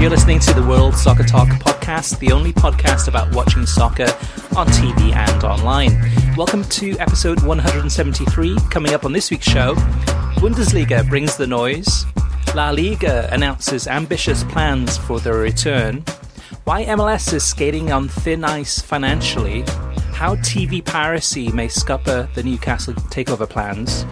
You're listening to the World Soccer Talk podcast, the only podcast about watching soccer on TV and online. Welcome to episode 173. Coming up on this week's show, Bundesliga brings the noise, La Liga announces ambitious plans for their return, why MLS is skating on thin ice financially, how TV piracy may scupper the Newcastle takeover plans,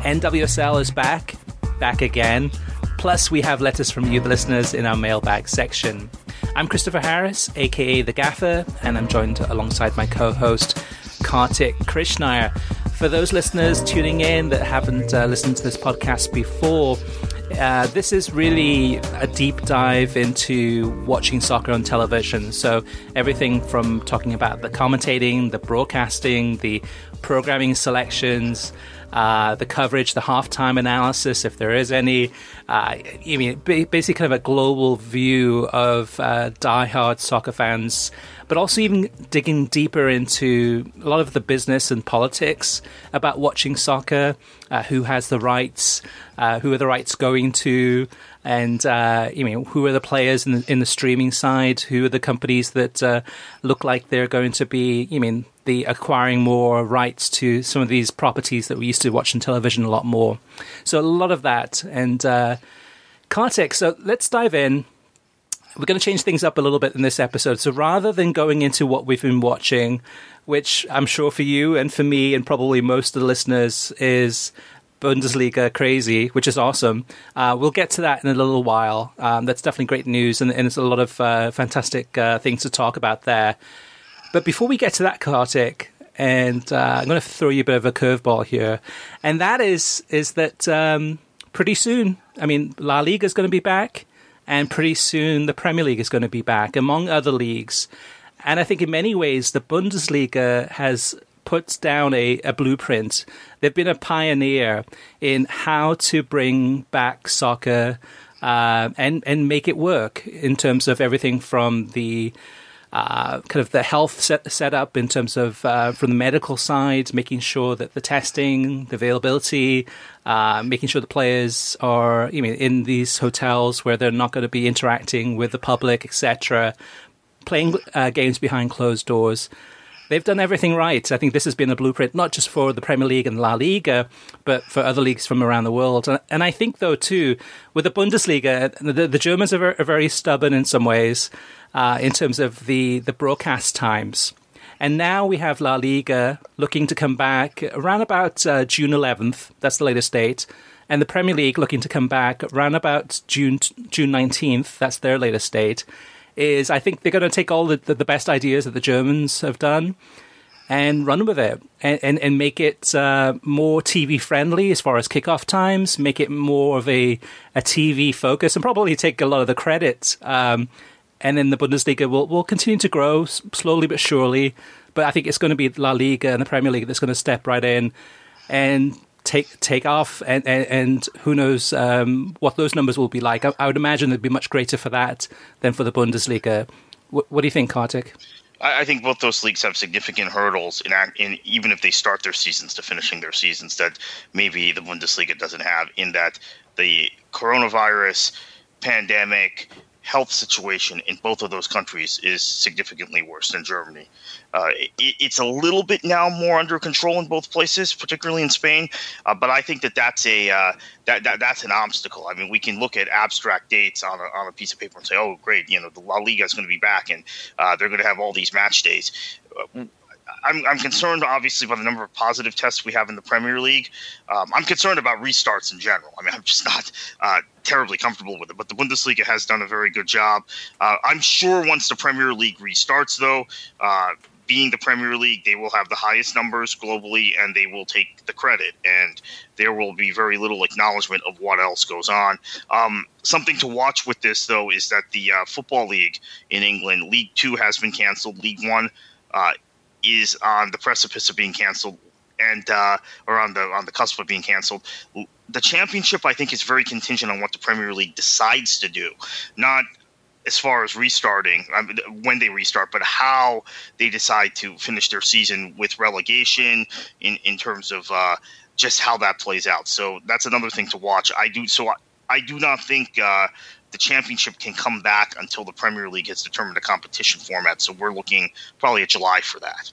NWSL is back, back again. Plus, we have letters from you, the listeners, in our mailbag section. I'm Christopher Harris, aka The Gaffer, and I'm joined alongside my co host, Kartik Krishnaiyer. For those listeners tuning in that haven't uh, listened to this podcast before, uh, this is really a deep dive into watching soccer on television. So, everything from talking about the commentating, the broadcasting, the programming selections, uh, the coverage, the halftime analysis, if there is any. Uh, I mean, basically, kind of a global view of uh, diehard soccer fans, but also even digging deeper into a lot of the business and politics about watching soccer, uh, who has the rights, uh, who are the rights going to, and uh, you know who are the players in the, in the streaming side, who are the companies that uh, look like they're going to be, you mean the acquiring more rights to some of these properties that we used to watch on television a lot more. So a lot of that and uh, Kartik. So let's dive in. We're going to change things up a little bit in this episode. So rather than going into what we've been watching, which I'm sure for you and for me and probably most of the listeners is Bundesliga crazy, which is awesome. Uh, we'll get to that in a little while. Um, that's definitely great news, and, and a lot of uh, fantastic uh, things to talk about there. But before we get to that, Kartik, and uh, I'm going to throw you a bit of a curveball here, and that is is that um, pretty soon, I mean, La Liga is going to be back, and pretty soon the Premier League is going to be back, among other leagues. And I think in many ways, the Bundesliga has put down a, a blueprint. They've been a pioneer in how to bring back soccer uh, and and make it work in terms of everything from the uh, kind of the health set, setup in terms of uh, from the medical side, making sure that the testing, the availability, uh, making sure the players are you know, in these hotels where they're not going to be interacting with the public, etc., playing uh, games behind closed doors. They've done everything right. I think this has been a blueprint, not just for the Premier League and La Liga, but for other leagues from around the world. And I think, though, too, with the Bundesliga, the, the Germans are very, are very, stubborn in some ways uh, in terms of the, the broadcast times. And now we have La Liga looking to come back around about uh, June 11th. That's the latest date. And the Premier League looking to come back around about June June 19th. That's their latest date is I think they're going to take all the, the, the, best ideas that the Germans have done and run with it and, and, and make it uh, more TV friendly as far as kickoff times, make it more of a, a TV focus, and probably take a lot of the credit. Um, and then the Bundesliga will, will continue to grow slowly but surely. But I think it's going to be La Liga and the Premier League that's going to step right in and take take off, and and, and who knows um, what those numbers will be like. I, I, would imagine they'd be much greater for that than for the Bundesliga. W- what do you think, Kartik? I, I think both those leagues have significant hurdles in, in even if they start their seasons to finishing their seasons that maybe the Bundesliga doesn't have. In that the coronavirus pandemic health situation in both of those countries is significantly worse than Germany. Uh, it, it's a little bit now more under control in both places, particularly in Spain. Uh, but I think that that's a uh, that, that that's an obstacle. I mean, we can look at abstract dates on a, on a piece of paper and say, "Oh, great, you know, the La Liga is going to be back and uh, they're going to have all these match days." Uh, I'm, I'm concerned, obviously, by the number of positive tests we have in the Premier League. Um, I'm concerned about restarts in general. I mean, I'm just not uh, terribly comfortable with it. But the Bundesliga has done a very good job. Uh, I'm sure once the Premier League restarts, though, uh, being the Premier League, they will have the highest numbers globally and they will take the credit. And there will be very little acknowledgement of what else goes on. Um, something to watch with this, though, is that the uh, Football League in England, League Two has been canceled, League One uh, is on the precipice of being canceled and uh, or on the on the cusp of being canceled. The championship, I think, is very contingent on what the Premier League decides to do, not as far as restarting I mean, when they restart, but how they decide to finish their season with relegation in in terms of uh, just how that plays out. So that's another thing to watch. I do so. I, I do not think uh, the championship can come back until the Premier League has determined a competition format. So we're looking probably at July for that,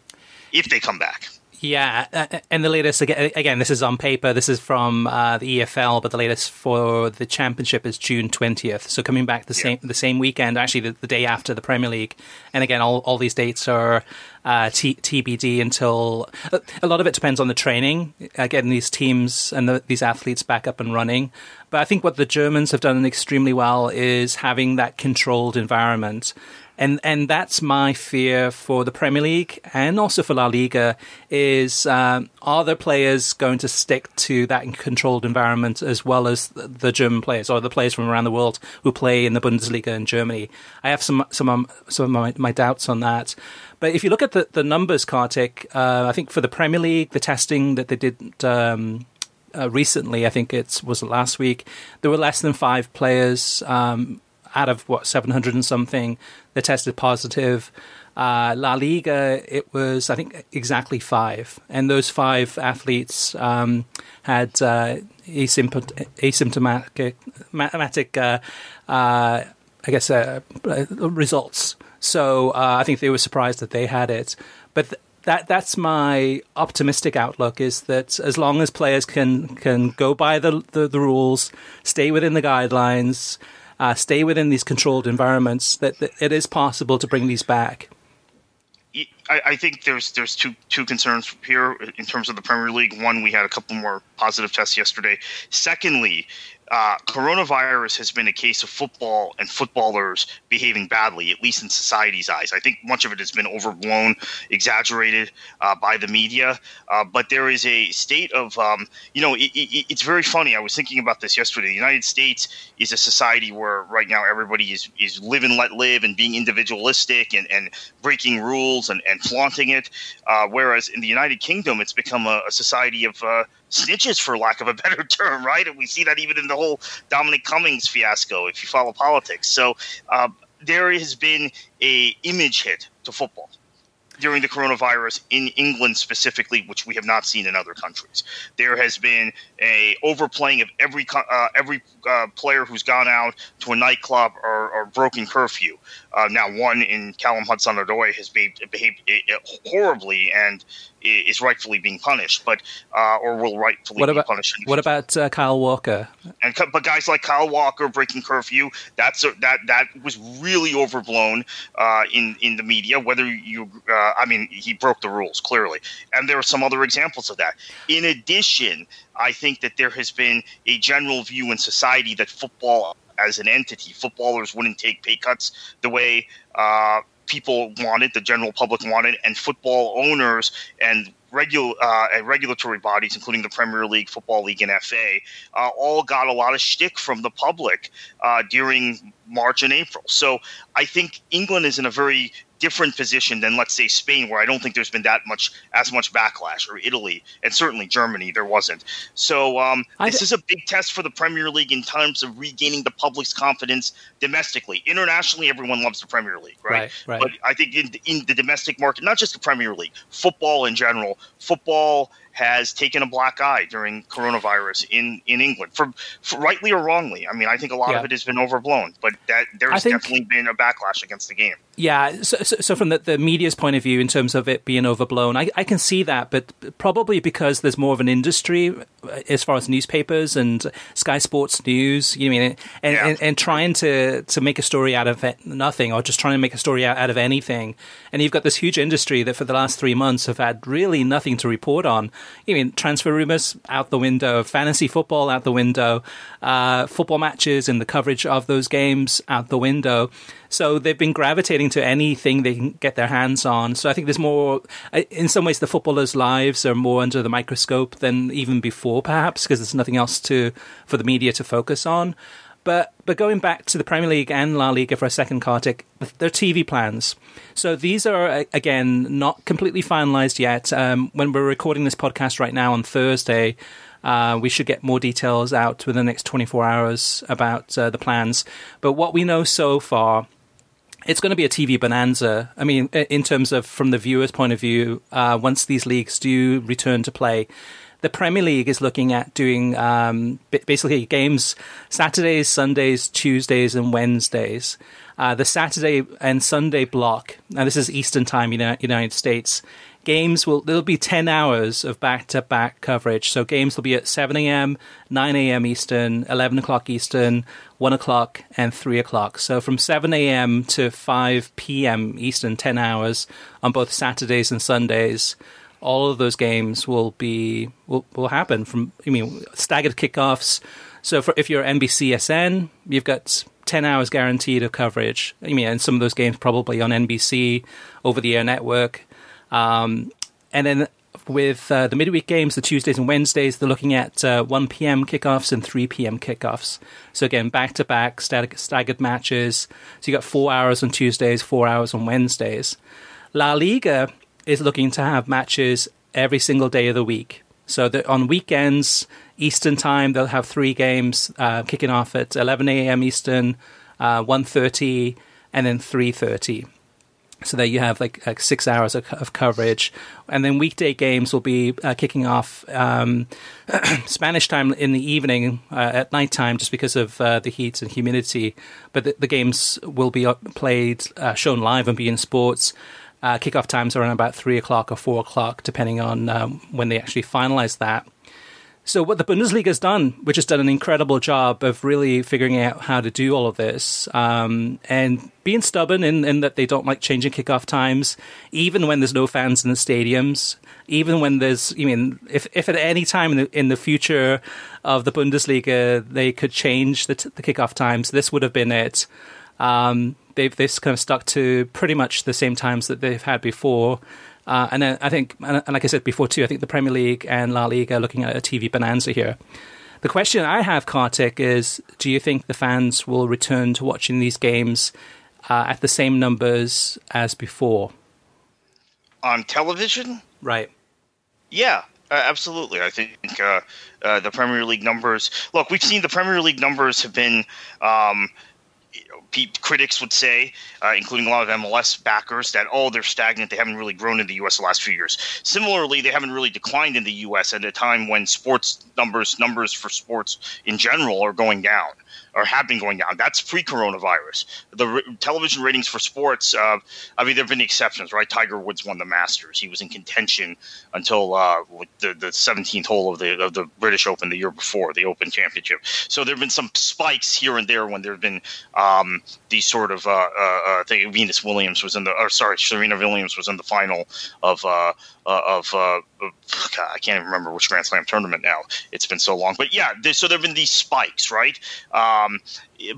if they come back. Yeah, uh, uh, and the latest again. This is on paper. This is from uh, the EFL, but the latest for the championship is June twentieth. So coming back the yeah. same the same weekend, actually the, the, day after the Premier League. And again, all all these dates are uh, T- TBD until uh, a lot of it depends on the training, uh, getting these teams and the, these athletes back up and running. But I think what the Germans have done extremely well is having that controlled environment and and that's my fear for the Premier League and also for La Liga is um, are the players going to stick to that controlled environment as well as the German players or the players from around the world who play in the Bundesliga in Germany? I have some some um, some of my, my doubts on that. But if you look at the, the numbers, Kartik, uh, I think for the Premier League, the testing that they did um, uh, recently, I think it was last week, there were less than five players um, out of what 700 and something that tested positive. Uh, La Liga, it was I think exactly five, and those five athletes um, had uh, asymptomatic, uh, uh, I guess, uh, results. So uh, I think they were surprised that they had it, but. Th- that that's my optimistic outlook is that as long as players can can go by the, the, the rules, stay within the guidelines, uh, stay within these controlled environments, that, that, it is possible to bring these back. I, I, think there's there's two two concerns here in terms of the Premier League. One, we had a couple more positive tests yesterday. Secondly, uh, coronavirus has been a case of football and footballers behaving badly, at least in society's eyes. I think much of it has been overblown, exaggerated uh, by the media. Uh, but there is a state of, um, you know, it, it, it's very funny. I was thinking about this yesterday. The United States is a society where right now everybody is, is live and let live and being individualistic and, and breaking rules and, and flaunting it. Uh, whereas in the United Kingdom, it's become a, a society of uh, snitches, for lack of a better term, right? And we see that even in the whole Dominic Cummings fiasco, if you follow politics. So uh, there has been a image hit to football during the coronavirus in England specifically, which we have not seen in other countries. There has been a overplaying of every uh, every uh, player who's gone out to a nightclub or, or broken curfew. Uh, now, one in Callum Hudson-Odoi has behaved, behaved, uh, horribly, and is rightfully being punished, but uh, or will rightfully what about, be punished. What about uh, Kyle Walker? And but guys like Kyle Walker breaking curfew, that's a, that that was really overblown uh, in in the media. Whether you, uh, I mean, he broke the rules clearly, and there are some other examples of that. In addition, I think that there has been a general view in society that football as an entity, footballers wouldn't take pay cuts the way uh, people wanted, the general public wanted, and football owners and regular uh, regulatory bodies, including the Premier League, Football League, and FA, uh, all got a lot of shtick from the public uh, during March and April. So I think England is in a very different position than let's say Spain, where I don't think there's been that much as much backlash, or Italy, and certainly Germany, there wasn't. So um, this is a big test for the Premier League in terms of regaining the public's confidence domestically. Internationally, everyone loves the Premier League, right? Right, right. But I think in, in the domestic market, not just the Premier League, football in general, football has taken a black eye during coronavirus in, in England, for, for rightly or wrongly. I mean, I think a lot Yeah. of it has been overblown, but that there's think- definitely been a backlash against the game. Yeah, so, so, so from the, the media's point of view, in terms of it being overblown, I, I can see that, but probably because there's more of an industry uh, as far as newspapers and Sky Sports News, you know, I mean, and, Yeah. and, and trying to, to make a story out of nothing, or just trying to make a story out, out of anything. And you've got this huge industry that for the last three months have had really nothing to report on. You mean transfer rumors out the window, fantasy football out the window, uh, football matches and the coverage of those games out the window. So they've been gravitating to anything they can get their hands on. So I think there's more, uh, in some ways, the footballers' lives are more under the microscope than even before, perhaps, because there's nothing else to for the media to focus on. But but going back to the Premier League and La Liga for a second, Kartik, their TV plans. So these are again not completely finalised yet. Um, when we're recording this podcast right now on Thursday, uh, we should get more details out within the next 24 hours about uh, the plans. But what we know so far it's going to be a TV bonanza. I mean, in terms of from the viewer's point of view, uh, once these leagues do return to play, the Premier League is looking at doing um, basically games Saturdays, Sundays, Tuesdays, and Wednesdays. Uh, the Saturday and Sunday block. Now, this is Eastern Time, Uni- United States. Games will there'll be ten hours of back to back coverage. So games will be at seven a.m., nine a.m. Eastern, eleven o'clock Eastern, one o'clock, and three o'clock. So from seven a.m. to five p.m. Eastern, ten hours on both Saturdays and Sundays. All of those games will be will, will happen from I mean staggered kickoffs. So for, if you're NBCSN, you've got 10 hours guaranteed of coverage. I mean, and some of those games probably on NBC over the air network. Um, and then with uh, the midweek games, the Tuesdays and Wednesdays, they're looking at uh, 1 p.m. kickoffs and 3 p.m. kickoffs. So again, back to back staggered matches. So you got four hours on Tuesdays, four hours on Wednesdays. La Liga is looking to have matches every single day of the week. So that on weekends, Eastern time, they'll have three games uh, kicking off at 11 a.m. Eastern, uh, 1.30, and then 3.30. So there you have like, like six hours of, of coverage, and then weekday games will be uh, kicking off um, Spanish time in the evening uh, at night time, just because of uh, the heat and humidity. But the, the games will be uh, played, uh, shown live on beIN Sports. Uh, kickoff times are around about three o'clock or four o'clock, depending on um, when they actually finalize that. So what the Bundesliga has done, which has done an incredible job of really figuring out how to do all of this, um, and being stubborn in, in that they don't like changing kickoff times, even when there's no fans in the stadiums, even when there's, I mean, if, if at any time in the, in the future of the Bundesliga they could change the, t- the kickoff times, this would have been it. Um, they've they've kind of stuck to pretty much the same times that they've had before. Uh, and then I think, and like I said before too, I think the Premier League and La Liga are looking at a TV bonanza here. The question I have, Kartik, is: Do you think the fans will return to watching these games uh, at the same numbers as before? On television, Right. Yeah, uh, absolutely. I think uh, uh, the Premier League numbers. Look, we've seen the Premier League numbers have been. Um, you know, pe- critics would say, uh, including a lot of MLS backers, that oh, they're stagnant. They haven't really grown in the U.S. the last few years. Similarly, they haven't really declined in the U.S. at a time when sports numbers numbers for sports in general are going down or have been going down. That's pre-coronavirus. The r- television ratings for sports. Uh, I mean, there have been exceptions, right? Tiger Woods won the Masters. He was in contention until uh, the the 17th hole of the of the British Open the year before, the Open Championship. So there have been some spikes here and there when there have been um, these sort of uh, uh, uh. Venus Williams was in the, or sorry, Serena Williams was in the final of uh, of. Uh, God, I can't even remember which Grand Slam tournament now. It's been so long, but yeah. There, so there have been these spikes, right? Um,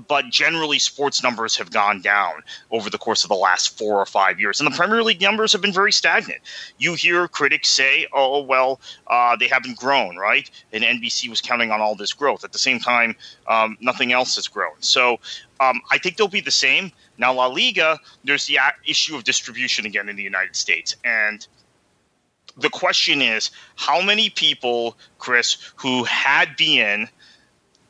but generally, sports numbers have gone down over the course of the last four or five years, and the Premier League numbers have been very stagnant. You hear critics say, "Oh, well, uh, they haven't grown," right? And NBC was counting on all this growth. At the same time, um, nothing else has grown. So um, I think they'll be the same. Now, La Liga, there's the issue of distribution again in the United States. And the question is how many people, Chris, who had beIN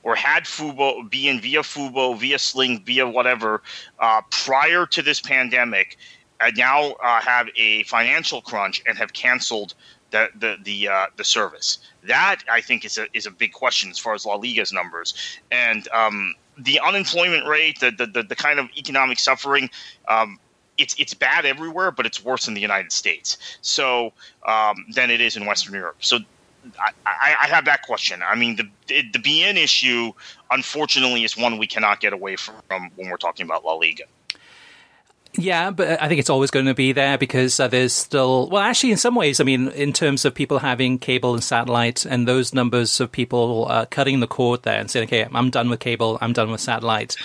or had Fubo, beIN via Fubo, via Sling, via whatever, uh, prior to this pandemic, uh, now uh, have a financial crunch and have canceled the the the, uh, the service. That I think is a is a big question as far as La Liga's numbers and um, the unemployment rate, the, the the, the kind of economic suffering. Um, it's it's bad everywhere, but it's worse in the United States. So um, than it is in Western Europe. So I, I, I, have that question. I mean, the the beIN issue, unfortunately, is one we cannot get away from when we're talking about La Liga. Yeah, but I think it's always going to be there because uh, there's still, well, actually, in some ways, I mean, in terms of people having cable and satellite and those numbers of people uh, cutting the cord there and saying, okay, I'm done with cable, I'm done with satellite.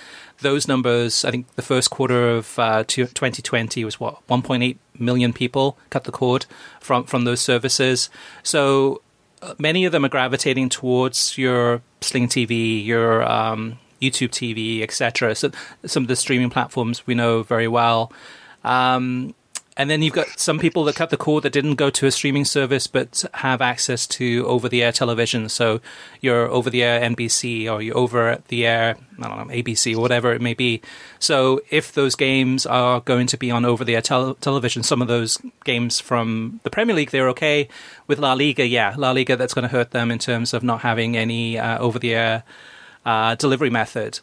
Those numbers, I think the first quarter of uh, 2020 was what, 1.8 million people cut the cord from, from those services. So uh, many of them are gravitating towards your Sling TV, your um, YouTube TV, etc. So some of the streaming platforms we know very well. Um, and then you've got some people that cut the cord that didn't go to a streaming service but have access to over the air television. So you're over the air NBC or you're over the air, I don't know, ABC or whatever it may be. So if those games are going to be on over the air tel- television, some of those games from the Premier League, they're okay. With La Liga, yeah, La Liga, that's going to hurt them in terms of not having any uh, over the air uh, delivery method.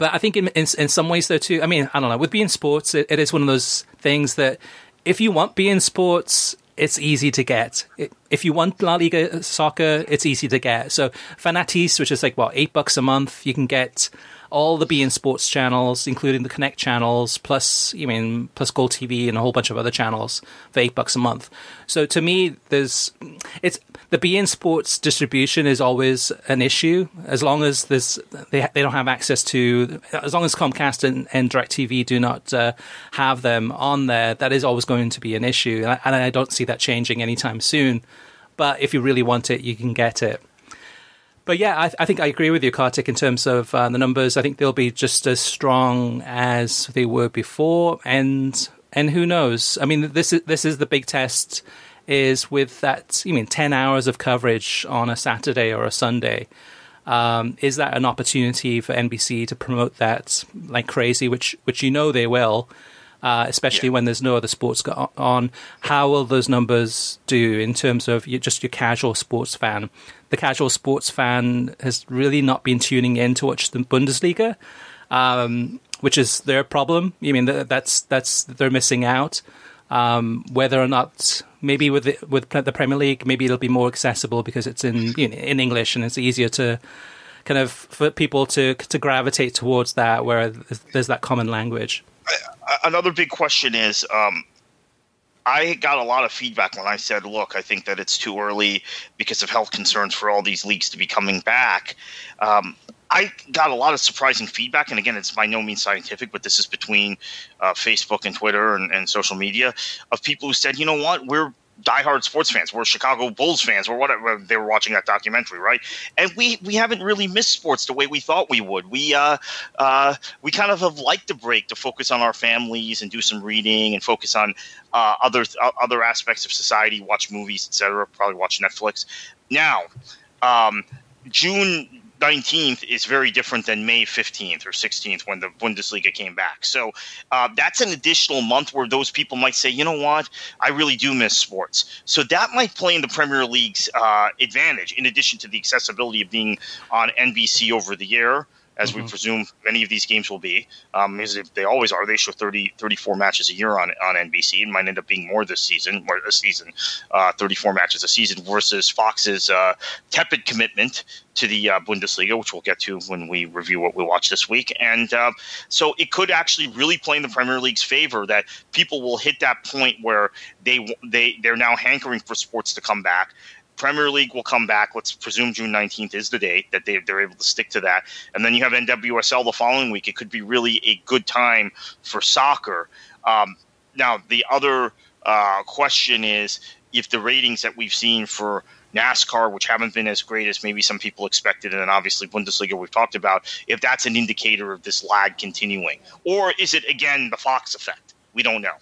But I think in, in, in some ways though too. I mean, I don't know. With beIN Sports, it, it is one of those things that if you want beIN Sports, it's easy to get. If you want La Liga soccer, it's easy to get. So Fanatiz, which is like what eight bucks a month, you can get all the beIN Sports channels, including the Connect channels, plus you mean plus Gold TV and a whole bunch of other channels for eight bucks a month. So to me, there's it's the beIN Sports distribution is always an issue as long as there's they they don't have access to as long as Comcast and, and DirecTV do not uh, have them on there. That is always going to be an issue, and I, and I don't see that changing anytime soon. But if you really want it, you can get it but yeah, I, I, think I agree with you, Kartik, in terms of uh, the numbers. I think they'll be just as strong as they were before, and and who knows? I mean, this is this is the big test. Is with that, you mean ten hours of coverage on a Saturday or a Sunday? Um, is that an opportunity for NBC to promote that like crazy? Which which you know they will. Uh, especially yeah. when there's no other sports on. How will those numbers do in terms of just your casual sports fan? The casual sports fan has really not been tuning in to watch the Bundesliga, um, which is their problem. I mean, that's that's they're missing out. Um, whether or not maybe with the, with the Premier League, maybe it'll be more accessible because it's in you know, in English and it's easier to kind of for people to to gravitate towards that where there's that common language another big question is um, I got a lot of feedback when I said, look, I think that it's too early because of health concerns for all these leagues to be coming back. Um, I got a lot of surprising feedback, and again, it's by no means scientific, but this is between uh, Facebook and Twitter and, and, social media of people who said, you know what, we're diehard sports fans. We're Chicago Bulls fans. We're whatever. They were watching that documentary, right? And we we haven't really missed sports the way we thought we would. We uh, uh, we kind of have liked a break to focus on our families and do some reading and focus on uh, other uh, other aspects of society, watch movies, etc. Probably watch Netflix. Now, um, June 19th is very different than May 15th or 16th when the Bundesliga came back. So uh, that's an additional month where those people might say, you know what, I really do miss sports. So that might play in the Premier League's uh, advantage, in addition to the accessibility of being on NBC over the air as mm-hmm. we presume many of these games will be, um, as they always are. They show 30, 34 matches a year on on NBC. It might end up being more this season, more this season, uh, 34 matches a season versus Fox's uh, tepid commitment to the uh, Bundesliga, which we'll get to when we review what we watch this week. And uh, so it could actually really play in the Premier League's favor that people will hit that point where they they they're now hankering for sports to come back Premier League will come back. Let's presume June 19th is the date that they, they're able to stick to that. And then you have NWSL the following week. It could be really a good time for soccer. Um, now, the other uh, question is if the ratings that we've seen for NASCAR, which haven't been as great as maybe some people expected, and then obviously Bundesliga we've talked about, if that's an indicator of this lag continuing. Or is it, again, the Fox effect? We don't know.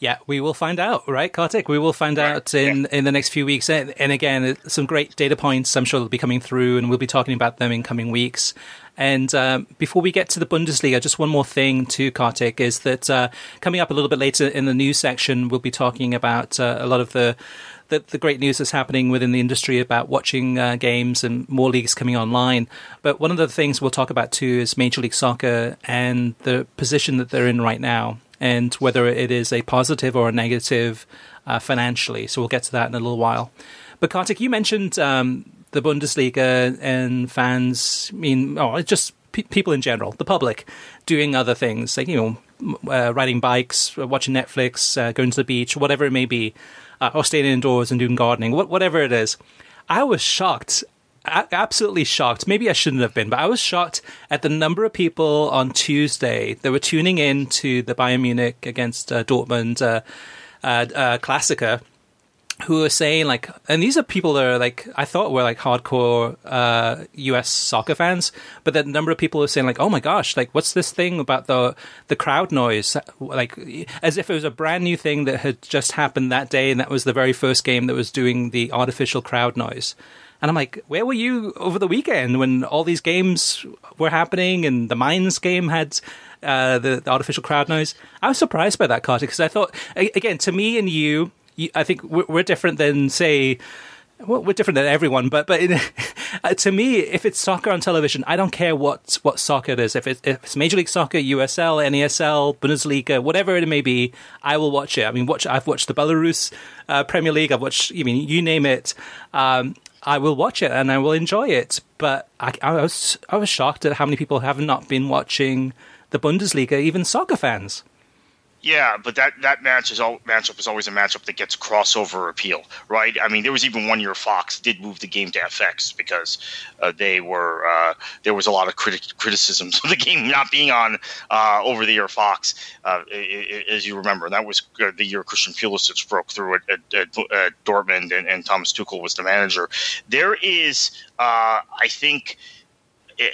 Yeah, we will find out, right, Kartik? We will find out in, in the next few weeks. And, and, again, some great data points I'm sure will be coming through, and we'll be talking about them in coming weeks. And um, before we get to the Bundesliga, just one more thing to Kartik is that uh, coming up a little bit later in the news section, we'll be talking about uh, a lot of the, the, the great news that's happening within the industry about watching uh, games and more leagues coming online. But one of the things we'll talk about too is Major League Soccer and the position that they're in right now and whether it is a positive or a negative uh, financially. So we'll get to that in a little while. But Kartik, you mentioned um, the Bundesliga and fans. I mean, oh, just pe- people in general, the public, doing other things like you know, uh, riding bikes, watching Netflix, uh, going to the beach, whatever it may be, uh, or staying indoors and doing gardening, wh- whatever it is. I was shocked absolutely shocked. Maybe I shouldn't have been, but I was shocked at the number of people on Tuesday that were tuning in to the Bayern Munich against uh, Dortmund uh, uh, uh, Klassiker who are saying like, and these are people that are like, I thought were like hardcore uh, U.S. soccer fans, but the number of people are saying like, oh my gosh, like what's this thing about the the crowd noise? Like as if it was a brand new thing that had just happened that day, and that was the very first game that was doing the artificial crowd noise. And I'm like, where were you over the weekend when all these games were happening and the Mainz game had uh, the, the, artificial crowd noise? I was surprised by that, Carter, because I thought, again, to me and you, I think we're, different than, say, well, we're different than everyone, but but in, uh, to me, if it's soccer on television, I don't care what what soccer it is. If, if it's Major League Soccer, USL, NESL, Bundesliga, whatever it may be, I will watch it. I mean, watch. I've watched the Belarus uh, Premier League. I've watched. I mean, you name it. Um, I will watch it and I will enjoy it. But I, I, was I was shocked at how many people have not been watching the Bundesliga, even soccer fans. Yeah, but that that match is all matchup is always a matchup that gets crossover appeal, right? I mean, there was even one year Fox did move the game to FX because uh, they were uh, there was a lot of criti- criticisms of the game not being on uh, over the year Fox, uh, as you remember. And that was the year Christian Pulisic broke through at, at, at Dortmund and, and, Thomas Tuchel was the manager. There is, uh, I think a,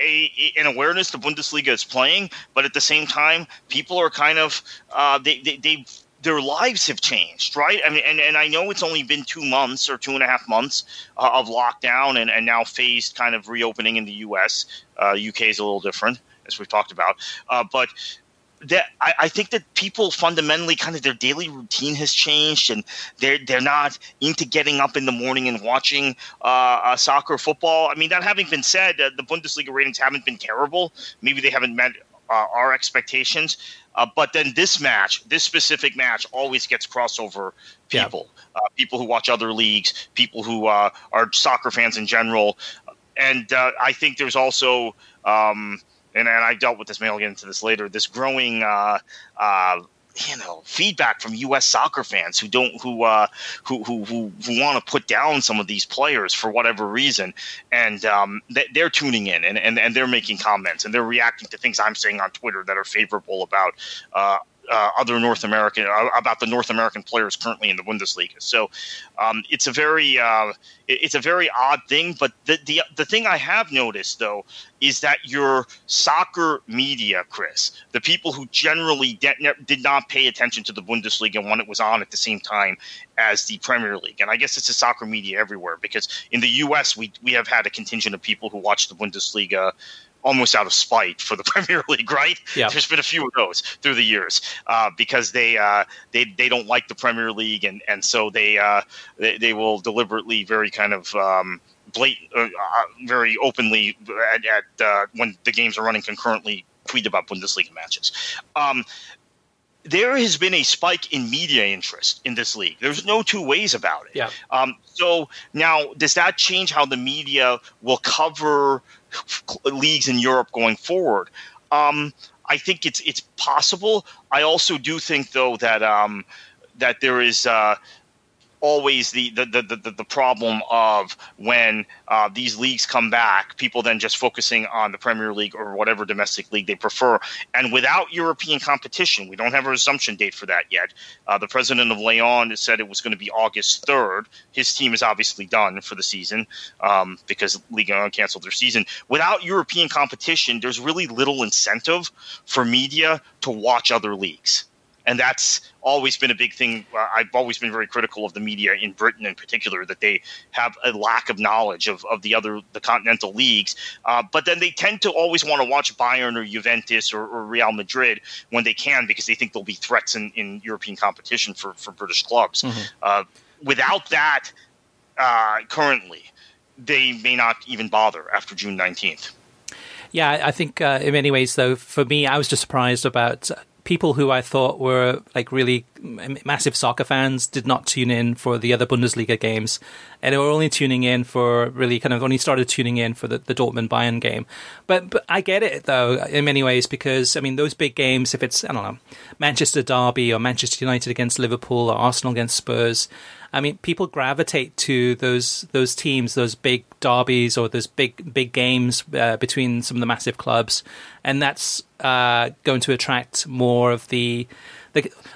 a, an awareness the Bundesliga is playing, but at the same time, people are kind of uh, they, they they their lives have changed, right? I mean, and, and I know it's only been two months or two and a half months uh, of lockdown and, and now phased kind of reopening in the U.S. Uh, UK is a little different, as we've talked about, uh, but that I, I, think that people fundamentally kind of their daily routine has changed and they're they're not into getting up in the morning and watching uh, uh, soccer football. I mean, that having been said, uh, the Bundesliga ratings haven't been terrible. Maybe they haven't met uh, our expectations. Uh, but then this match, this specific match, always gets crossover people, yeah. Uh, people who watch other leagues, people who are soccer fans in general, and I think there's also. Um, and, and I dealt with this. Maybe I'll get into this later. This growing, uh, uh, you know, feedback from U.S. soccer fans who don't who uh, who who who, who want to put down some of these players for whatever reason, and um, they, are tuning in and, and and they're making comments and they're reacting to things I'm saying on Twitter that are favorable about uh, uh, other North American uh, about the North American players currently in the Bundesliga. So um, it's a very uh, it's a very odd thing. But the, the the thing I have noticed though is that your soccer media, Chris, the people who generally de- did not pay attention to the Bundesliga and when it was on at the same time as the Premier League, and I guess it's a soccer media everywhere because in the U.S. we we have had a contingent of people who watch the Bundesliga almost out of spite for the Premier League, right? Yeah. There's been a few of those through the years uh, because they uh, they they don't like the Premier League, and and so they uh, they, they, will deliberately very kind of. Um, blatant, uh, uh, very openly at, at uh, when the games are running concurrently, tweet about Bundesliga matches. Um, there has been a spike in media interest in this league. There's no two ways about it. Yeah. Um, so now, does that change how the media will cover leagues in Europe going forward. Um, I think it's it's possible. I also do think though that um, that there is uh, always the the, the, the, the problem of when uh, these leagues come back, people then just focusing on the Premier League or whatever domestic league they prefer. And without European competition, we don't have a resumption date for that yet. Uh, the president of Lyon said it was going to be August 3rd. His team is obviously done for the season um, because Ligue 1 canceled their season. Without European competition, there's really little incentive for media to watch other leagues and that's always been a big thing. I've always been very critical of the media in Britain, in particular, that they have a lack of knowledge of, of the other the continental leagues. Uh, but then they tend to always want to watch Bayern or Juventus or, or, Real Madrid when they can because they think there'll be threats in, in European competition for for British clubs. Mm-hmm. Uh, without that, uh, currently, they may not even bother after June nineteenth. Yeah, I think uh, in many ways, though, for me, I was just surprised about people who I thought were like really massive soccer fans did not tune in for the other Bundesliga games, and they were only tuning in for really kind of only started tuning in for the, the Dortmund Bayern game. But but I get it though in many ways because I mean those big games, if it's I don't know Manchester Derby or Manchester United against Liverpool or Arsenal against Spurs, I mean, people gravitate to those those teams, those big derbies or those big big games uh, between some of the massive clubs, and that's uh, going to attract more of the,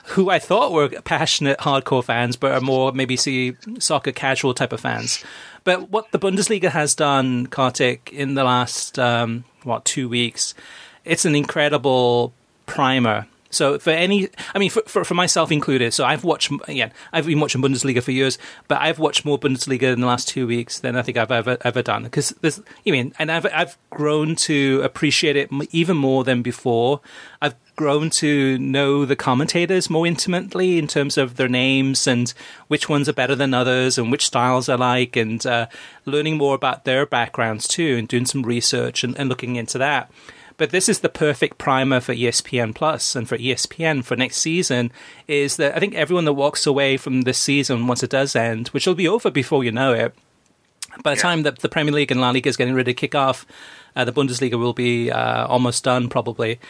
who I thought were passionate hardcore fans, but are more maybe see soccer casual type of fans. But what the Bundesliga has done, Kartik, in the last um, what two weeks, it's an incredible primer so for any, I mean, for, for, for, myself included, so I've watched again. I've been watching Bundesliga for years, but I've watched more Bundesliga in the last two weeks than I think I've ever ever done. Because there's, I mean, and I've I've grown to appreciate it even more than before. I've grown to know the commentators more intimately in terms of their names and which ones are better than others and which styles I like, and uh, learning more about their backgrounds too, and doing some research and, and looking into that. But this is the perfect primer for ESPN Plus and for ESPN for next season. Is that I think everyone that walks away from this season once it does end, which will be over before you know it. By the yeah. time that the Premier League and La Liga is getting ready to kick off, uh, the Bundesliga will be uh, almost done probably.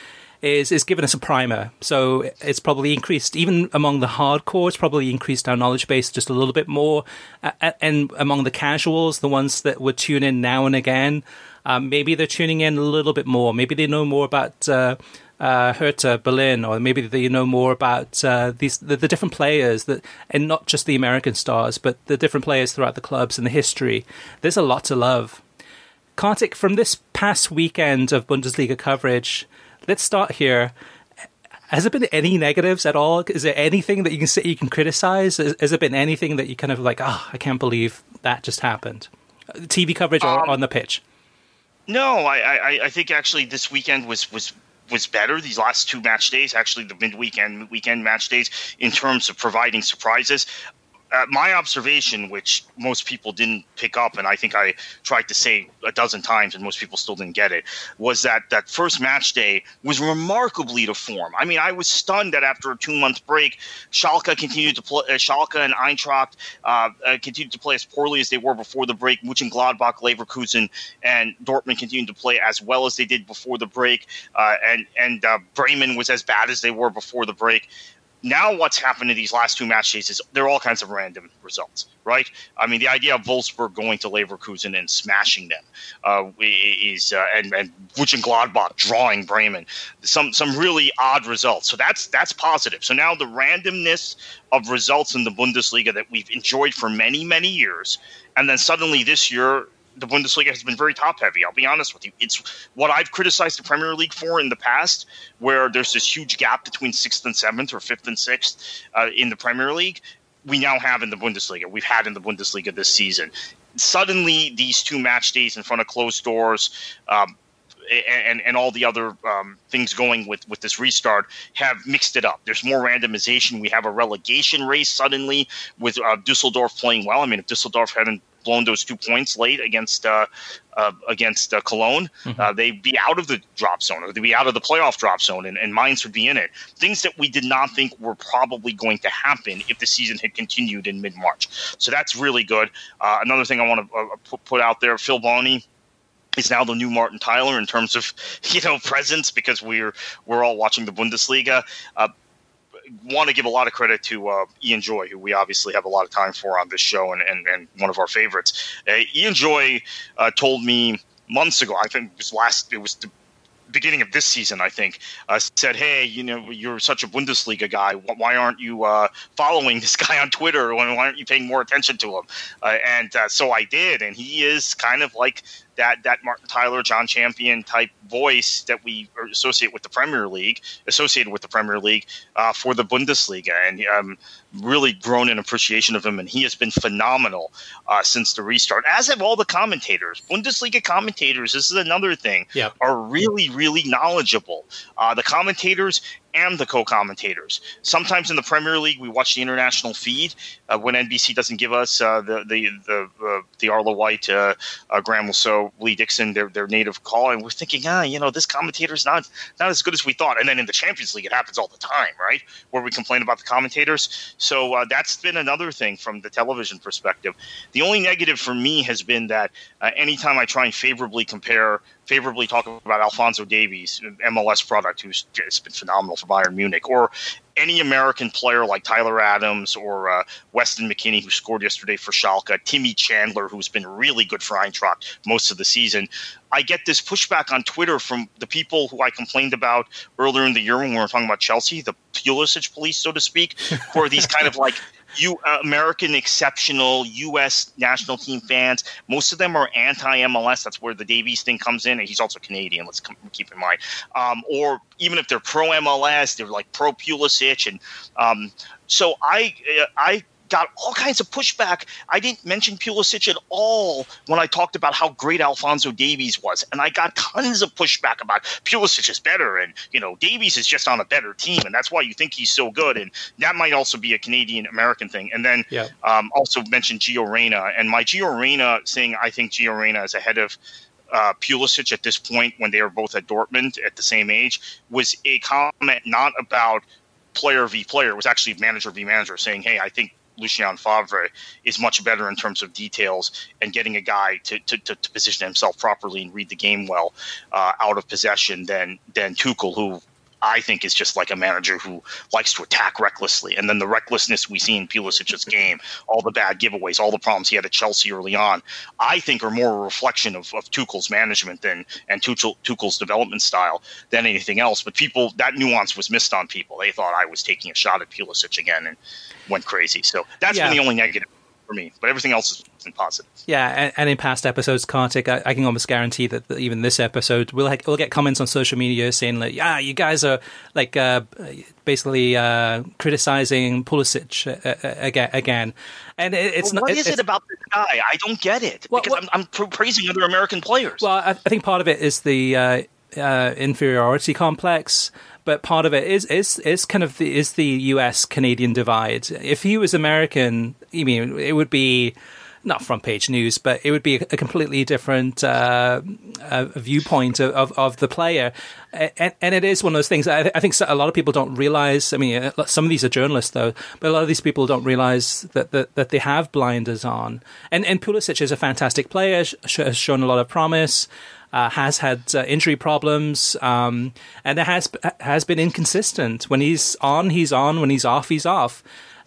Is is giving us a primer, so it's probably increased even among the hardcore. It's probably increased our knowledge base just a little bit more, uh, and among the casuals, the ones that would tune in now and again, um, maybe they're tuning in a little bit more. Maybe they know more about uh, uh, Hertha Berlin, or maybe they know more about uh, these the, the, different players that, and not just the American stars, but the different players throughout the clubs and the history. There's a lot to love. Kartik, from this past weekend of Bundesliga coverage, let's start here. Has there been any negatives at all? Is there anything that you can say you can criticize? Has, has there been anything that you kind of like, oh, I can't believe that just happened? TV coverage um, or on the pitch? No, I, I, I think actually this weekend was was was better. These last two match days, actually the midweek and weekend match days, in terms of providing surprises uh, my observation, which most people didn't pick up, and I think I tried to say a dozen times, and most people still didn't get it, was that that first match day was remarkably to form. I mean, I was stunned that after a two month break, Schalke continued to play. Uh, Schalke and Eintracht uh, uh, continued to play as poorly as they were before the break. Mönchengladbach, Leverkusen, and Dortmund continued to play as well as they did before the break, uh, and and uh, Bremen was as bad as they were before the break now what's happened in these last two match days is there are all kinds of random results, right? I mean, the idea of Wolfsburg going to Leverkusen and smashing them uh, is, uh, and and Gladbach drawing Bremen, some some really odd results. So that's that's positive. So now the randomness of results in the Bundesliga that we've enjoyed for many many years, and then suddenly this year the Bundesliga has been very top heavy. I'll be honest with you. It's what I've criticized the Premier League for in the past, where there's this huge gap between sixth and seventh or fifth and sixth uh, in the Premier League. We now have in the Bundesliga. We've had in the Bundesliga this season. Suddenly, these two match days in front of closed doors, um, and, and all the other um, things going with, with this restart have mixed it up. There's more randomization. We have a relegation race suddenly with uh, Dusseldorf playing well. I mean, if Dusseldorf hadn't blown those two points late against uh, uh, against uh, Cologne, mm-hmm. Uh, they'd be out of the drop zone, or they'd be out of the playoff drop zone, and, and Mainz would be in it. Things that we did not think were probably going to happen if the season had continued in mid March. So that's really good. Uh, another thing I want to uh, put out there: Phil Bonney is now the new Martin Tyler in terms of you know presence because we're we're all watching the Bundesliga. Uh, want to give a lot of credit to uh, Ian Joy, who we obviously have a lot of time for on this show and, and, and one of our favorites. Uh, Ian Joy uh, told me months ago, I think it was last, it was the beginning of this season, I think, uh, said, "Hey, you know, you're such a Bundesliga guy. Why aren't you uh, following this guy on Twitter? Why aren't you paying more attention to him?" Uh, and so I did, and he is kind of like that that Martin Tyler, John Champion type voice that we associate with the Premier League, associated with the Premier League uh, for the Bundesliga, and um, really grown in appreciation of him, and he has been phenomenal uh, since the restart. As have all the commentators, Bundesliga commentators. This is another thing. Yep. are really really knowledgeable. Uh, the commentators and the co-commentators. Sometimes in the Premier League, we watch the international feed uh, when NBC doesn't give us uh, the the the uh, the Arlo White, uh, uh, Graeme Le Saux, Lee Dixon, their their native call, and we're thinking, ah, you know, this commentator's not not as good as we thought. And then in the Champions League, it happens all the time, right? Where we complain about the commentators. So uh, that's been another thing from the television perspective. The only negative for me has been that anytime I try and favorably compare favorably talk about Alphonso Davies, MLS product, who's just been phenomenal for Bayern Munich, or any American player like Tyler Adams or uh, Weston McKennie, who scored yesterday for Schalke, Timmy Chandler, who's been really good for Eintracht most of the season. I get this pushback on Twitter from the people who I complained about earlier in the year when we were talking about Chelsea, the Pulisic police, so to speak, for these kind of like you uh, American exceptional U.S. national team fans. Most of them are anti-MLS. That's where the Davies thing comes in, and he's also Canadian. Let's keep in mind. Um, or even if they're pro MLS, they're like pro Pulisic, and um, so I uh, I got all kinds of pushback. I didn't mention Pulisic at all when I talked about how great Alphonso Davies was, and I got tons of pushback about Pulisic is better, and you know Davies is just on a better team, and that's why you think he's so good, and that might also be a Canadian American thing. And then yeah. um, also mentioned Gio Reyna, and my Gio Reyna saying I think Gio Reyna is ahead of. Uh, Pulisic at this point, when they were both at Dortmund at the same age, was a comment not about player v player. It was actually manager v manager saying, "Hey, I think Lucien Favre is much better in terms of details and getting a guy to, to, to, to position himself properly and read the game well uh, out of possession than than Tuchel, who I think is just like a manager who likes to attack recklessly. And then the recklessness we see in Pulisic's game, all the bad giveaways, all the problems he had at Chelsea early on, I think are more a reflection of, of Tuchel's management than and Tuchel, Tuchel's development style than anything else. But people, that nuance was missed on people. They thought I was taking a shot at Pulisic again and went crazy. So that's yeah. been the only negative for me. But everything else has positive. Yeah, and, and in past episodes, Kartik, I, I, can almost guarantee that, that even this episode, we'll we'll get comments on social media saying like, "Yeah, you guys are like uh, basically uh, criticizing Pulisic uh, uh again." Again, and it, it's well, what not. What is it about this guy? I don't get it well, because well, I'm, I'm, praising other American players. Well, I, I think part of it is the uh, uh, inferiority complex but part of it is is is kind of the is the U.S. Canadian divide. If he was American, I mean, it would be not front page news, but it would be a completely different uh, uh, viewpoint of, of, of, the player. And, and, it is one of those things. I, I, think a lot of people don't realize. I mean, uh, some of these are journalists though, but a lot of these people don't realize that that, that they have blinders on. And and Pulisic is a fantastic player, has shown a lot of promise uh, has had uh, injury problems, um, and it has has been inconsistent. When he's on, he's on. When he's off, he's off.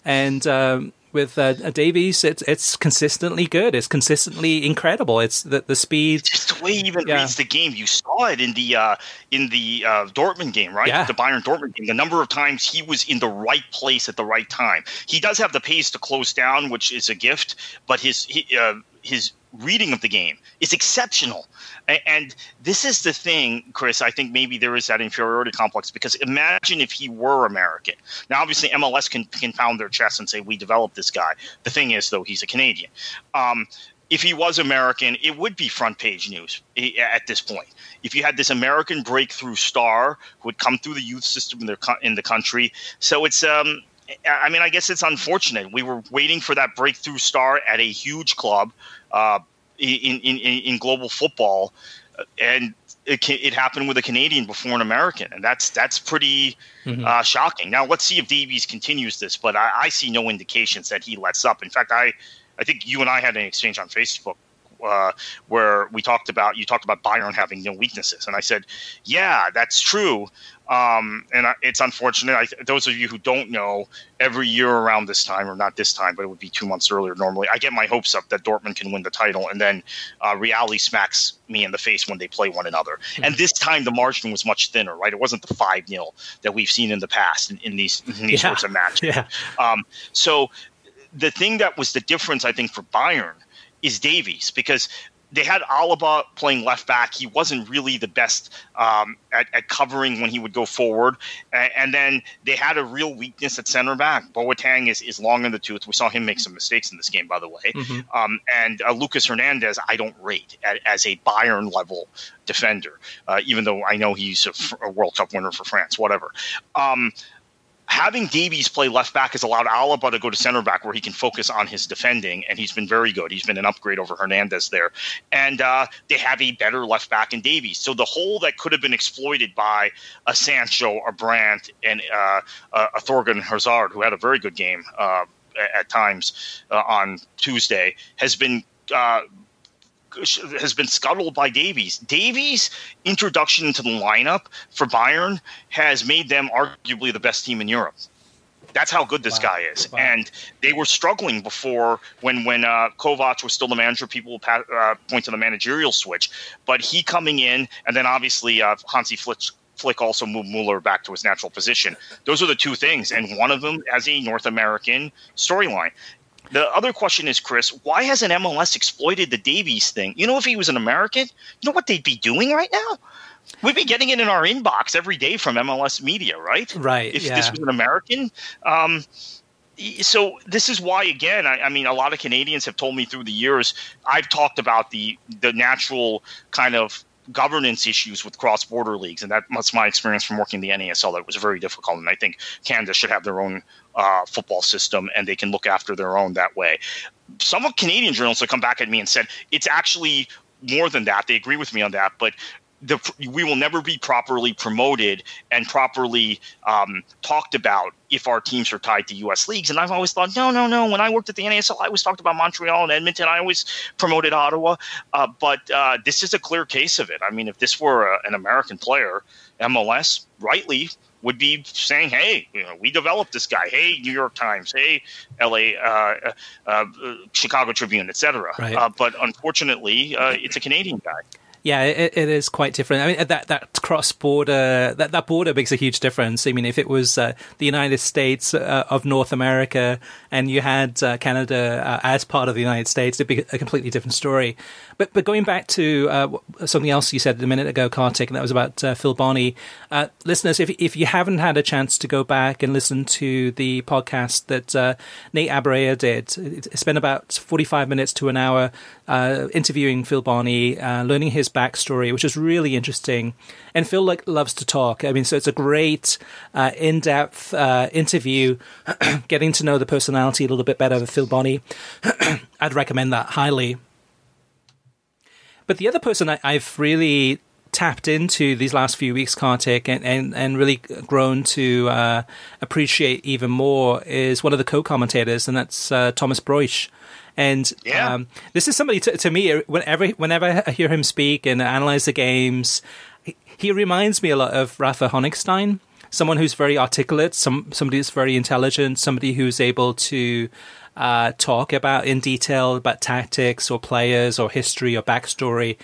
And um, with uh, Davies, it's it's consistently good. It's consistently incredible. It's the the speed, just the way he even yeah. reads the game. You saw it in the uh, in the uh, Dortmund game, right? Yeah. The Bayern Dortmund game. The number of times he was in the right place at the right time. He does have the pace to close down, which is a gift. But his he, uh, his reading of the game is exceptional. And this is the thing, Chris. I think maybe there is that inferiority complex because imagine if he were American. Now, obviously, MLS can, can pound their chest and say, we developed this guy. The thing is, though, he's a Canadian. Um, if he was American, it would be front page news at this point. If you had this American breakthrough star who had come through the youth system in, their, in the country. So it's. Um, I mean, I guess it's unfortunate. We were waiting for that breakthrough star at a huge club uh, in, in, in global football, and it, it happened with a Canadian before an American, and that's that's pretty mm-hmm. uh, shocking. Now let's see if Davies continues this, but I, I, see no indications that he lets up. In fact, I I think you and I had an exchange on Facebook uh, where we talked about you talked about Bayern having no weaknesses, and I said, yeah, that's true. Um, and it's unfortunate. I, those of you who don't know, every year around this time, or not this time, but it would be two months earlier normally, I get my hopes up that Dortmund can win the title, and then uh, reality smacks me in the face when they play one another. Mm-hmm. And this time, the margin was much thinner, right? It wasn't the 5 0 that we've seen in the past in, in these, in these yeah. sorts of matches. Yeah. Um, so the thing that was the difference, I think, for Bayern is Davies because they had Alaba playing left back. He wasn't really the best um, at, at, covering when he would go forward. And, and, then they had a real weakness at center back. Boateng is, is long in the tooth. We saw him make some mistakes in this game, by the way. Mm-hmm. Um, and uh, Lucas Hernandez, I don't rate at, as a Bayern level defender, uh, even though I know he's a, a, World Cup winner for France, whatever. Um, having Davies play left back has allowed Alaba to go to center back where he can focus on his defending, and he's been very good. He's been an upgrade over Hernandez there. And uh, they have a better left back in Davies. So the hole that could have been exploited by a Sancho, a Brandt, and uh, a Thorgan Hazard, who had a very good game uh, at times uh, on Tuesday, has been uh, has been scuttled by Davies. Davies' introduction into the lineup for Bayern has made them arguably the best team in Europe. That's how good this wow. guy is. Wow. And they were struggling before when when uh, Kovac was still the manager. People would uh, point to the managerial switch, but he coming in, and then obviously uh, Hansi Flick, Flick also moved Mueller back to his natural position. Those are the two things, and one of them as a North American storyline. The other question is, Chris, why hasn't MLS exploited the Davies thing? You know, if he was an American, you know what they'd be doing right now? We'd be getting it in our inbox every day from MLS media, right? Right. If yeah. this was an American. Um, so this is why again I, I, mean a lot of canadians have told me through the years i've talked about the the natural kind of governance issues with cross border leagues, and that, that's my experience from working the NASL. That was very difficult, and I think Canada should have their own uh, football system, and they can look after their own that way. Some Canadian journalists have come back at me and said it's actually more than that. They agree with me on that, but the, we will never be properly promoted and properly um, talked about if our teams are tied to U.S. leagues. And I've always thought, no, no, no. When I worked at the NASL, I always talked about Montreal and Edmonton. I always promoted Ottawa. Uh, but uh, this is a clear case of it. I mean, if this were a, an American player, MLS rightly would be saying, "Hey, you know, we developed this guy. Hey, New York Times. Hey, L.A. Uh, uh, Chicago Tribune, etc." Right. Uh, but unfortunately, uh, it's a Canadian guy. Yeah, it, it is quite different. I mean, that that cross border that that border makes a huge difference. I mean, if it was uh, the United States uh, of North America and you had uh, Canada uh, as part of the United States, it'd be a completely different story. But but going back to uh, something else you said a minute ago, Kartik, and that was about uh, Phil Bonney. Uh, listeners, if if you haven't had a chance to go back and listen to the podcast that uh, Nate Abaurrea did, it's been about forty five minutes to an hour uh, interviewing Phil Bonney, uh, learning his backstory, which is really interesting. And Phil like loves to talk. I mean, so it's a great in depth interview, getting to know the personality a little bit better of Phil Bonney. I'd recommend that highly. But the other person I, have really tapped into these last few weeks, Kartik, and, and, and really grown to uh, appreciate even more is one of the co-commentators, and that's uh, Thomas Broich. And yeah. um, this is somebody to, to, me. Whenever whenever I hear him speak and analyze the games, he, he reminds me a lot of Rafa Honigstein, someone who's very articulate, some somebody who's very intelligent, somebody who's able to uh, talk about in detail about tactics or players or history or backstory.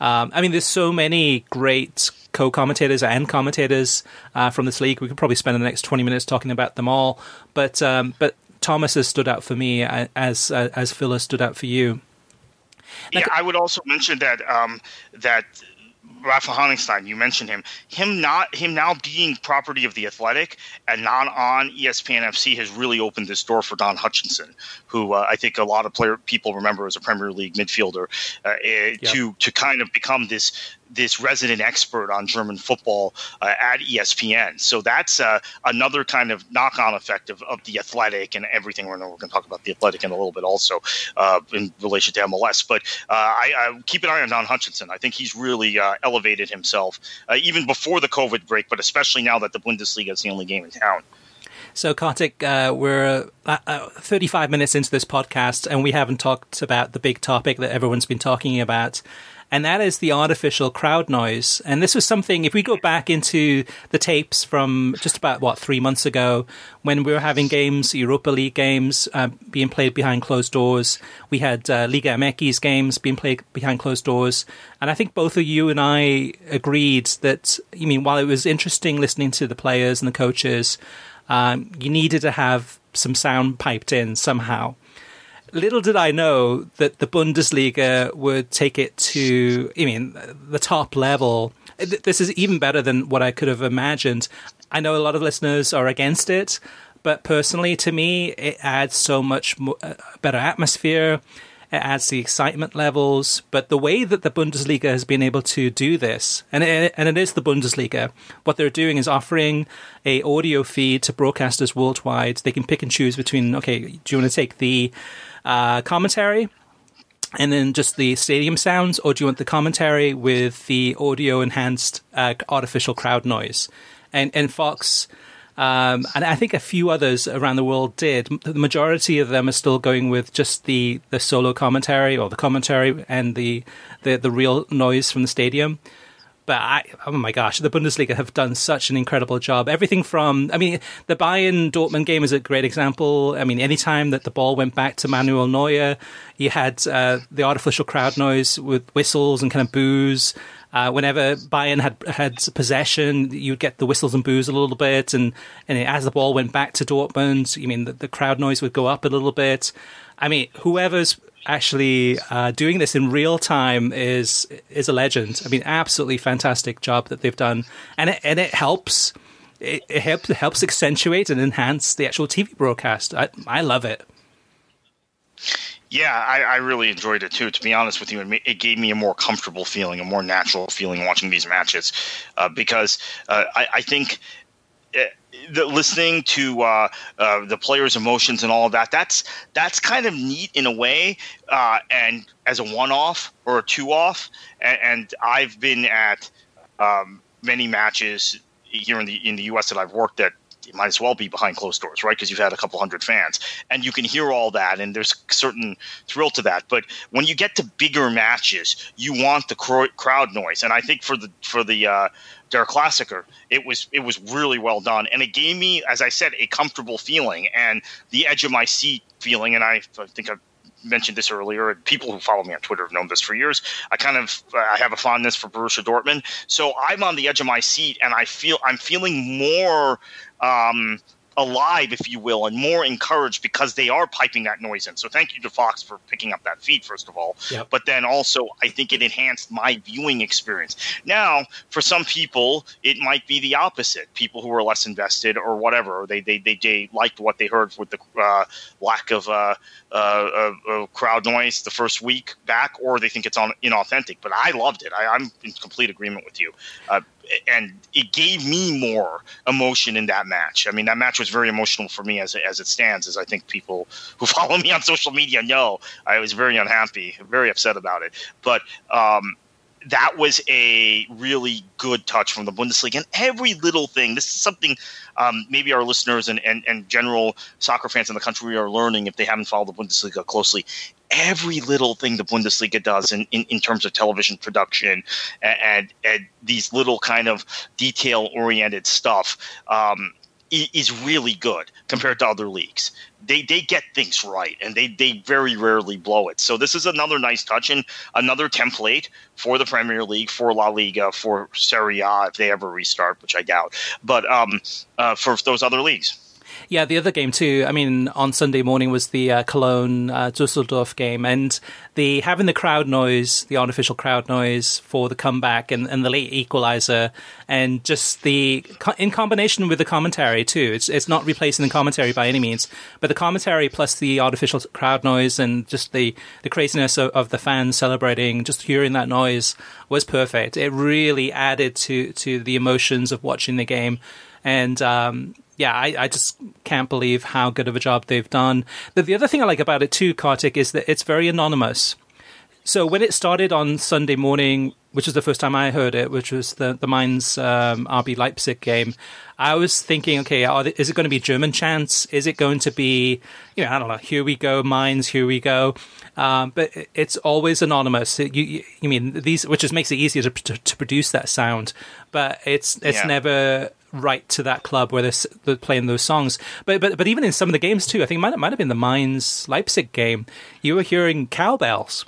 Um, I mean, there's so many great co-commentators and commentators uh, from this league. We could probably spend the next 20 minutes talking about them all. But um, but Thomas has stood out for me as uh, as Phil has stood out for you. yeah, I would also mention that um, that Rafa Honigstein, you mentioned him. Him not him now being property of the Athletic and not on ESPN FC has really opened this door for Don Hutchinson, who uh, I think a lot of player people remember as a Premier League midfielder, uh, eh, yep. to to kind of become this this resident expert on German football uh, at ESPN. So that's uh, another kind of knock on effect of, of the athletic and everything. We're, going to talk about the athletic in a little bit also uh, in relation to MLS. But uh, I, I, keep an eye on Don Hutchinson. I think he's really uh, elevated himself uh, even before the COVID break, but especially now that the Bundesliga is the only game in town. So, Kartik, uh, we're uh, uh, 35 minutes into this podcast, and we haven't talked about the big topic that everyone's been talking about, and that is the artificial crowd noise. And this was something, if we go back into the tapes from just about, what, three months ago, when we were having games, Europa League games, uh, being played behind closed doors, we had uh, Liga MX games being played behind closed doors. And I think both of you and I agreed that, I mean, while it was interesting listening to the players and the coaches, um, you needed to have some sound piped in somehow. Little did I know that the Bundesliga would take it to, I mean, the top level. This is even better than what I could have imagined. I know a lot of listeners are against it, but personally, to me, it adds so much more, uh, better atmosphere. It adds the excitement levels, but the way that the Bundesliga has been able to do this, and it, and it is the Bundesliga, what they're doing is offering a audio feed to broadcasters worldwide. They can pick and choose between, okay, do you want to take the uh, commentary and then just the stadium sounds, or do you want the commentary with the audio enhanced uh, artificial crowd noise? And and Fox um, and I think a few others around the world did. The majority of them are still going with just the, the solo commentary or the commentary and the, the, the real noise from the stadium. But I, oh my gosh, the Bundesliga have done such an incredible job. Everything from, I mean, the Bayern Dortmund game is a great example. I mean, anytime that the ball went back to Manuel Neuer, you had uh, the artificial crowd noise with whistles and kind of boos. Uh, whenever Bayern had had possession, you'd get the whistles and boos a little bit, and and as the ball went back to Dortmund, you mean the, the crowd noise would go up a little bit. I mean, whoever's actually uh, doing this in real time is is a legend. I mean, absolutely fantastic job that they've done, and it, and it helps. It, it helps it helps accentuate and enhance the actual TV broadcast. I I love it. Yeah, I, I, really enjoyed it too. To be honest with you, it gave me a more comfortable feeling, a more natural feeling watching these matches, uh, because uh, I, I, think. Uh, the, listening to uh, uh, the players' emotions and all of that, that's that's kind of neat in a way, uh, and as a one-off or a two-off. And, and I've been at um, many matches here in the in the U.S. that I've worked at it might as well be behind closed doors, right? Because you've had a couple hundred fans, and you can hear all that, and there's certain thrill to that. But when you get to bigger matches, you want the crowd noise, and I think for the for the uh, Der Klassiker, it was it was really well done, and it gave me, as I said, a comfortable feeling and the edge of my seat feeling. And I, I think I've mentioned this earlier, people who follow me on Twitter have known this for years. I kind of I have a fondness for Borussia Dortmund, so I'm on the edge of my seat, and I feel I'm feeling more um, alive, if you will, and more encouraged because they are piping that noise in. So thank you to Fox for picking up that feed, first of all. Yep. But then also, I think it enhanced my viewing experience. Now, for some people, it might be the opposite. People who are less invested or whatever, they they, they, they liked what they heard with the uh, lack of uh, uh, uh, crowd noise the first week back, or they think it's on inauthentic. But I loved it. I, am in complete agreement with you. Uh, and it gave me more emotion in that match. I mean, that match was very emotional for me as as it stands. As I think people who follow me on social media know, I was very unhappy, very upset about it. But um, that was a really good touch from the Bundesliga. And every little thing, this is something um, maybe our listeners and, and, and general soccer fans in the country are learning if they haven't followed the Bundesliga closely. Every little thing the Bundesliga does in, in, in terms of television production and, and, and these little kind of detail oriented stuff um, is really good compared to other leagues. They they get things right and they they very rarely blow it. So this is another nice touch and another template for the Premier League, for La Liga, for Serie A if they ever restart, which I doubt. But um, uh, for those other leagues. Yeah, the other game too. I mean, on Sunday morning was the uh, Cologne uh, Dusseldorf game, and the having the crowd noise, the artificial crowd noise for the comeback and, and the late equalizer, and just the in combination with the commentary too. It's it's not replacing the commentary by any means, but the commentary plus the artificial crowd noise and just the the craziness of, of the fans celebrating, just hearing that noise was perfect. It really added to to the emotions of watching the game and um, yeah, I, I, just can't believe how good of a job they've done. The, the other thing I like about it too, Kartik, is that it's very anonymous. So when it started on Sunday morning, which was the first time I heard it, which was the the Mainz um, RB Leipzig game, I was thinking, okay, they, is it going to be German chants? Is it going to be, you know, I don't know, here we go, Mainz, here we go. Um, but it's always anonymous. You, you, you, mean these, which just makes it easier to, to, to produce that sound, but it's it's yeah. never right to that club where they're, they're, playing those songs. But but but even in some of the games too, I think it might, it might have been the Mainz Leipzig game. You were hearing cowbells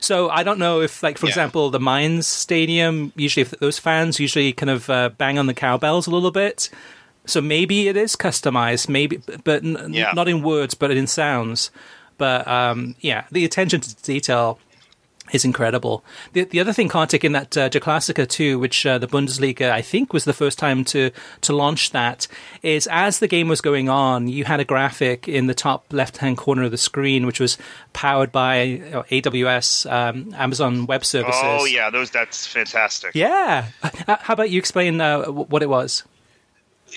so I don't know if, like, for yeah. example, the Mainz Stadium, usually if those fans usually kind of uh, bang on the cowbells a little bit. So maybe it is customized, maybe, but n- yeah. not in words, but in sounds. But um, yeah, the attention to detail is incredible. The the other thing, Kartik, in that uh, Der Klassiker too, which uh, the Bundesliga I think was the first time to to launch that, is as the game was going on, you had a graphic in the top left hand corner of the screen, which was powered by uh, AWS, um, Amazon Web Services. Oh yeah, those that's fantastic. Yeah, how about you explain uh, what it was?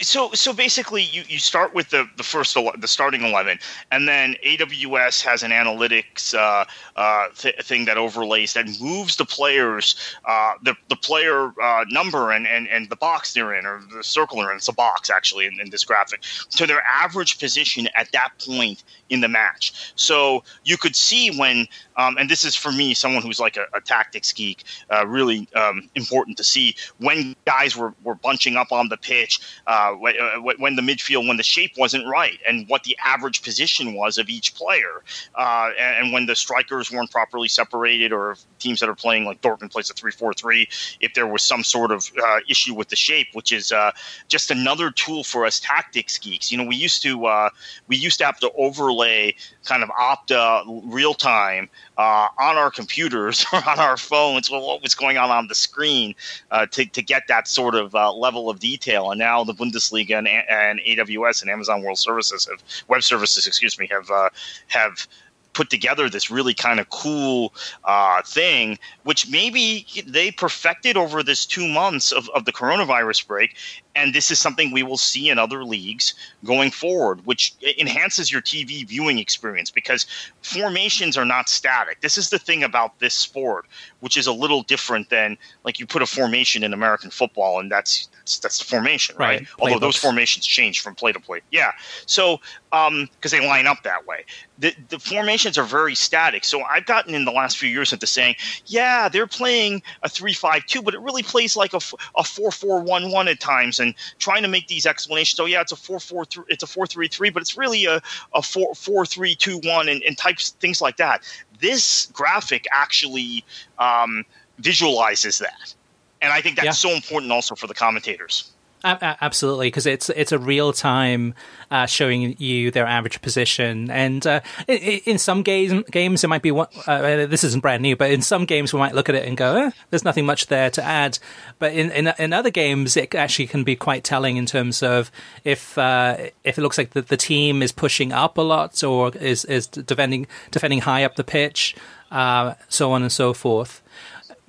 So so basically you, you start with the, the first the starting 11 and then aws has an analytics uh, uh, th- thing that overlays that moves the players uh, the, the player uh, number and, and, and the box they're in or the circle they're in. It's a box actually in, in this graphic. To their average position at that point in the match so you could see when um, and this is for me someone who's like a, a tactics geek uh, really um, important to see when guys were, were bunching up on the pitch uh, uh, when the midfield, when the shape wasn't right, and what the average position was of each player, uh, and, and, when the strikers weren't properly separated, or teams that are playing like Dortmund plays a three-four-three, if there was some sort of uh, issue with the shape, which is uh, just another tool for us tactics geeks. You know, we used to we used to have to overlay kind of Opta real time uh, on our computers or on our phones what was going on on the screen uh, to, to get that sort of uh, level of detail. And now the Bundesliga and, and, AWS and Amazon World Services have web services, excuse me, have uh, have put together this really kind of cool uh, thing, which maybe they perfected over this two months of, of the coronavirus break. And this is something we will see in other leagues going forward, which enhances your TV viewing experience because formations are not static. This is the thing about this sport, which is a little different than like you put a formation in American football, and that's that's, that's the formation, right? right. Although those formations change from play to play. Yeah. So because um, they line up that way, the the formations are very static. So I've gotten in the last few years into saying, yeah, they're playing a three-five-two, but it really plays like a a four-four-one-one at times, and trying to make these explanations. Oh yeah, it's a four-four-three, it's a four-three-three, but it's really a a four-four-three-two-one, and, and types things like that. This graphic actually um, visualizes that and I think that's yeah. so important also for the commentators. Absolutely, because it's it's a real time uh, showing you their average position, and uh, in, some games games it might be one, uh, this isn't brand new, but in some games we might look at it and go, eh, "There's nothing much there to add," but in, in, in other games it actually can be quite telling in terms of if uh, if it looks like the, the team is pushing up a lot or is is defending defending high up the pitch, uh, so on and so forth.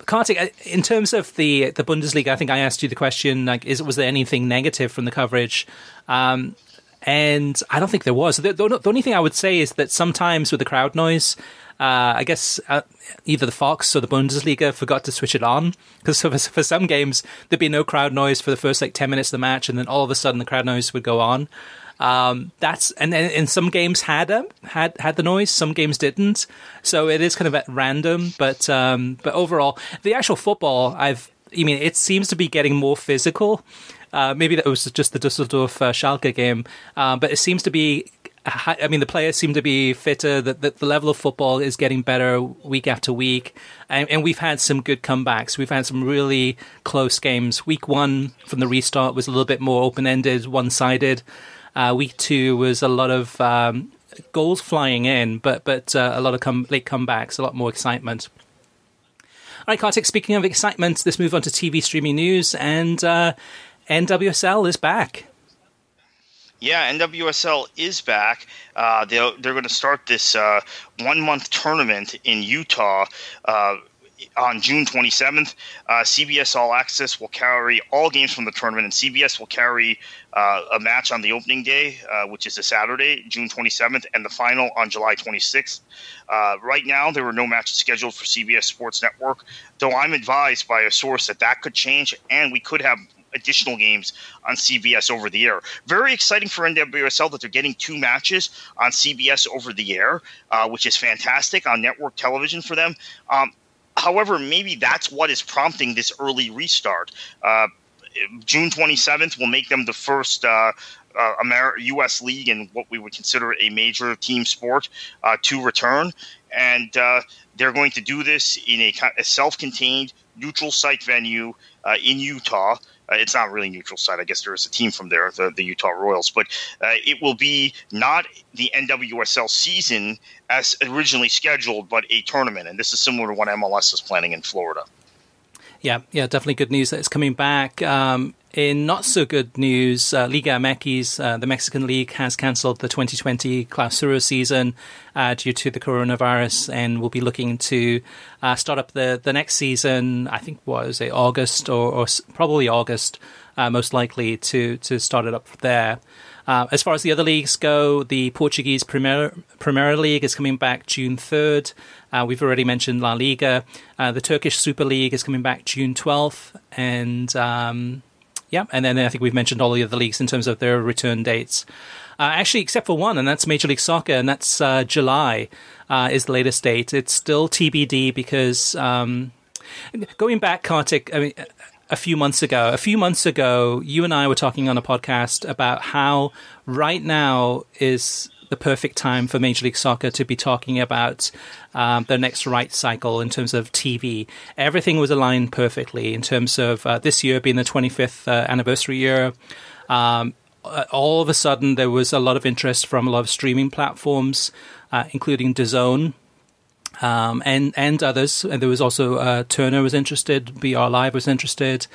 Kartik, uh, in terms of the the Bundesliga, I think I asked you the question: like, is was there anything negative from the coverage? Um, and I don't think there was. The, the, the, only thing I would say is that sometimes with the crowd noise, uh, I guess uh, either the Fox or the Bundesliga forgot to switch it on because for, for some games there'd be no crowd noise for the first like ten minutes of the match, and then all of a sudden the crowd noise would go on. Um, that's and in some games had um, had had the noise, some games didn't. So it is kind of at random, but um, but overall, the actual football, I've I mean, it seems to be getting more physical. Uh, maybe that was just the Dusseldorf uh, Schalke game, uh, but it seems to be. I mean, the players seem to be fitter. That the, the, level of football is getting better week after week, and, and, we've had some good comebacks. We've had some really close games. Week one from the restart was a little bit more open ended, one sided. Uh, week two was a lot of um, goals flying in, but but uh, a lot of come, late comebacks, a lot more excitement. All right, Kartik, speaking of excitement, let's move on to TV streaming news. And uh, NWSL is back. Yeah, NWSL is back. Uh, they're, they're going to start this uh, one month tournament in Utah. On June 27th, uh, CBS All Access will carry all games from the tournament, and CBS will carry uh, a match on the opening day, uh, which is a Saturday, June 27th, and the final on July 26th. Uh, right now, there are no matches scheduled for CBS Sports Network, though I'm advised by a source that that could change, and we could have additional games on CBS over the air. Very exciting for NWSL that they're getting two matches on CBS over the air, uh, which is fantastic on network television for them. Um, however, maybe that's what is prompting this early restart. Uh, June 27th will make them the first uh, uh, Amer- U.S. league and what we would consider a major team sport uh, to return, and uh, they're going to do this in a, a self-contained neutral site venue uh, in Utah. It's not really neutral site. I guess there is a team from there, the, the Utah Royals, but it will be not the NWSL season as originally scheduled, but a tournament. And this is similar to what MLS is planning in Florida. Yeah, yeah, definitely good news that it's coming back. Um, in not so good news, uh, Liga MX, uh, the Mexican League, has cancelled the 2020 Clausura season uh, due to the coronavirus and will be looking to uh, start up the, the next season. I think was it August or, or probably August, uh, most likely to to start it up there. Uh, as far as the other leagues go, the Portuguese Premier, Premier League is coming back June 3rd. Uh, we've already mentioned La Liga. Uh, the Turkish Super League is coming back June 12th. And um, yeah, and then I think we've mentioned all the other leagues in terms of their return dates. Uh, actually, except for one, and that's Major League Soccer, and that's uh, July is the latest date. It's still TBD because um, going back, Kartik, I mean, a few months ago. A few months ago, you and I were talking on a podcast about how right now is the perfect time for Major League Soccer to be talking about um, the next right cycle in terms of TV. Everything was aligned perfectly in terms of uh, this year being the 25th uh, anniversary year. Um, all of a sudden, there was a lot of interest from a lot of streaming platforms, uh, including DAZN, um, and and others. And there was also uh, Turner was interested, BR Live was interested,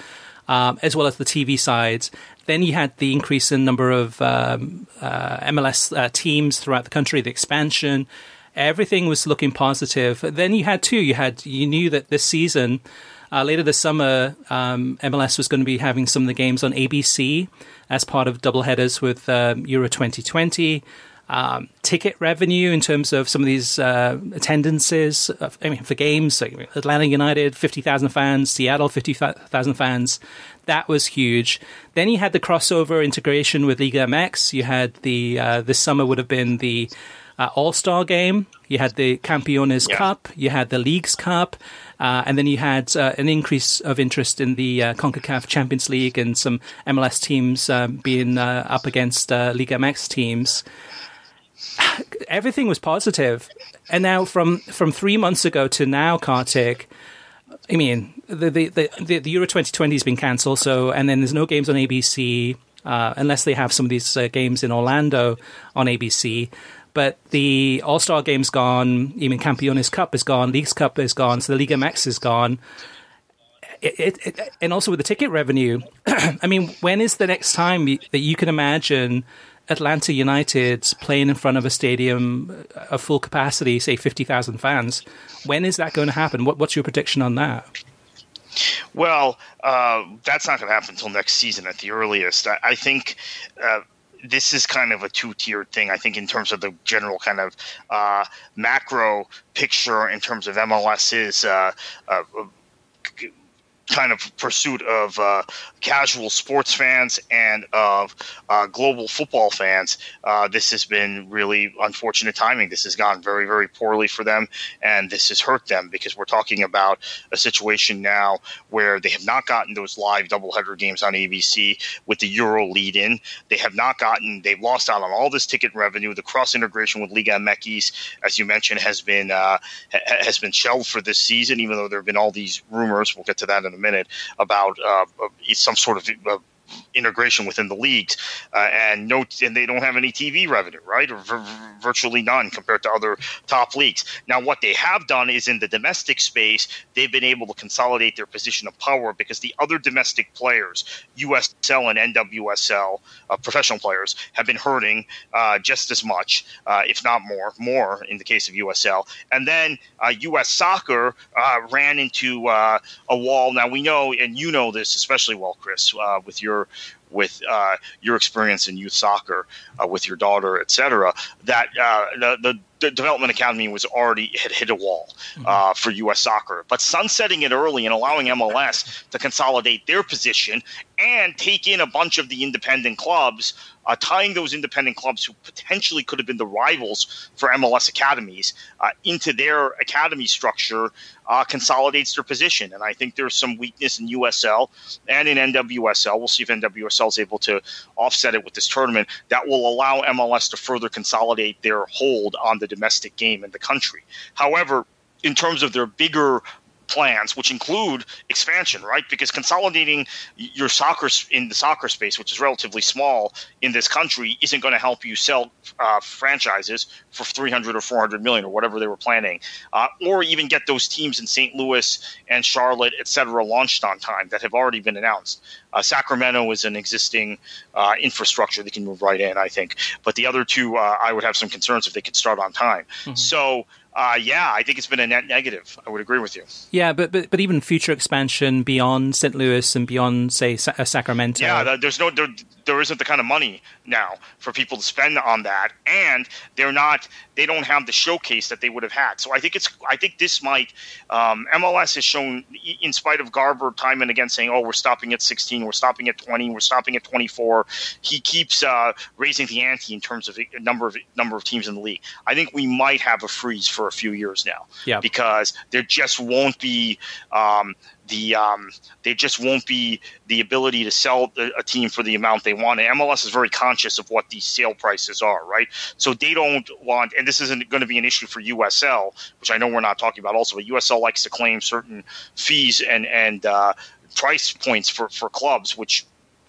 um, as well as the TV sides. Then you had the increase in number of um, uh, MLS uh, teams throughout the country, the expansion. Everything was looking positive. Then you had two. You had you knew that this season. Uh, later this summer, um, MLS was going to be having some of the games on ABC as part of double headers with um, Euro 2020 um, ticket revenue in terms of some of these uh, attendances. I mean, for games, like Atlanta United, 50,000 fans, Seattle, 50,000 fans. That was huge. Then you had the crossover integration with Liga MX. You had the, uh, this summer would have been the uh, All Star game. You had the Campeones yeah. Cup. You had the Leagues Cup. Uh, and then you had uh, an increase of interest in the uh, CONCACAF Champions League and some MLS teams um, being uh, up against uh, Liga MX teams everything was positive. And now from from three months ago to now, Kartik, I mean, the the the, the Euro 2020 has been cancelled. So and then there's no games on ABC uh, unless they have some of these uh, games in Orlando on ABC. But the All Star game's gone. Even Campeones Cup is gone. Leagues Cup is gone. So the Liga MX is gone. It, it, it, and also with the ticket revenue, I mean, when is the next time that you can imagine Atlanta United playing in front of a stadium of full capacity, say 50,000 fans. When is that going to happen? What, what's your prediction on that? Well, uh, that's not going to happen until next season at the earliest. I, I think. Uh, this is kind of a two-tiered thing. I think in terms of the general kind of uh, macro picture, in terms of MLS's uh, uh, kind of pursuit of uh, casual sports fans and of uh, global football fans, uh, this has been really unfortunate timing. This has gone very, very poorly for them, and this has hurt them because we're talking about a situation now where they have not gotten those live doubleheader games on ABC with the Euro lead in. They have not gotten, they've lost out on all this ticket revenue. The cross integration with Liga MX, as you mentioned, has been uh, has been shelved for this season, even though there have been all these rumors. We'll get to that in a minute about uh, some sort of uh, integration within the leagues, uh, and no, and they don't have any TV revenue, right, or v- virtually none compared to other top leagues. Now, what they have done is in the domestic space, they've been able to consolidate their position of power because the other domestic players, USL and NWSL, uh, professional players, have been hurting uh, just as much, uh, if not more, more in the case of USL, and then U.S. Uh, soccer uh, ran into a wall. Now we know, and you know this especially well, Chris, with your or with uh, your experience in youth soccer uh, with your daughter, et cetera, that uh, the, the, the, development academy was already had hit a wall mm-hmm. Uh, for U.S. soccer. But sunsetting it early and allowing MLS to consolidate their position and take in a bunch of the independent clubs uh, tying those independent clubs who potentially could have been the rivals for MLS academies uh, into their academy structure uh, consolidates their position. And I think there's some weakness in USL and in NWSL. We'll see if NWSL is able to offset it with this tournament. That will allow MLS to further consolidate their hold on the domestic game in the country. However, in terms of their bigger plans, which include expansion, right? Because consolidating your soccer in the soccer space, which is relatively small in this country, isn't going to help you sell uh, franchises for 300 or 400 million or whatever they were planning, uh, or even get those teams in St. Louis and Charlotte, et cetera, launched on time that have already been announced. Uh, Sacramento is an existing uh, infrastructure they can move right in, I think. But the other two, uh, I would have some concerns if they could start on time. Mm-hmm. So uh, yeah, I think it's been a net negative. I would agree with you. Yeah, but but, but even future expansion beyond St. Louis and beyond, say, Sa- uh, Sacramento. Yeah, there's no there, there isn't the kind of money now for people to spend on that, and they're not they don't have the showcase that they would have had. So I think it's I think this might um, MLS has shown, in spite of Garber time and again saying, oh, we're stopping at 16, we're stopping at 20, we're stopping at 24. He keeps uh, raising the ante in terms of number of number of teams in the league. I think we might have a freeze for a few years now, yeah. because there just won't be um, the um, there just won't be the ability to sell a team for the amount they want. And MLS is very conscious of what these sale prices are, right? So they don't want, and this isn't going to be an issue for USL, which I know we're not talking about also, but USL likes to claim certain fees and and uh, price points for for clubs, which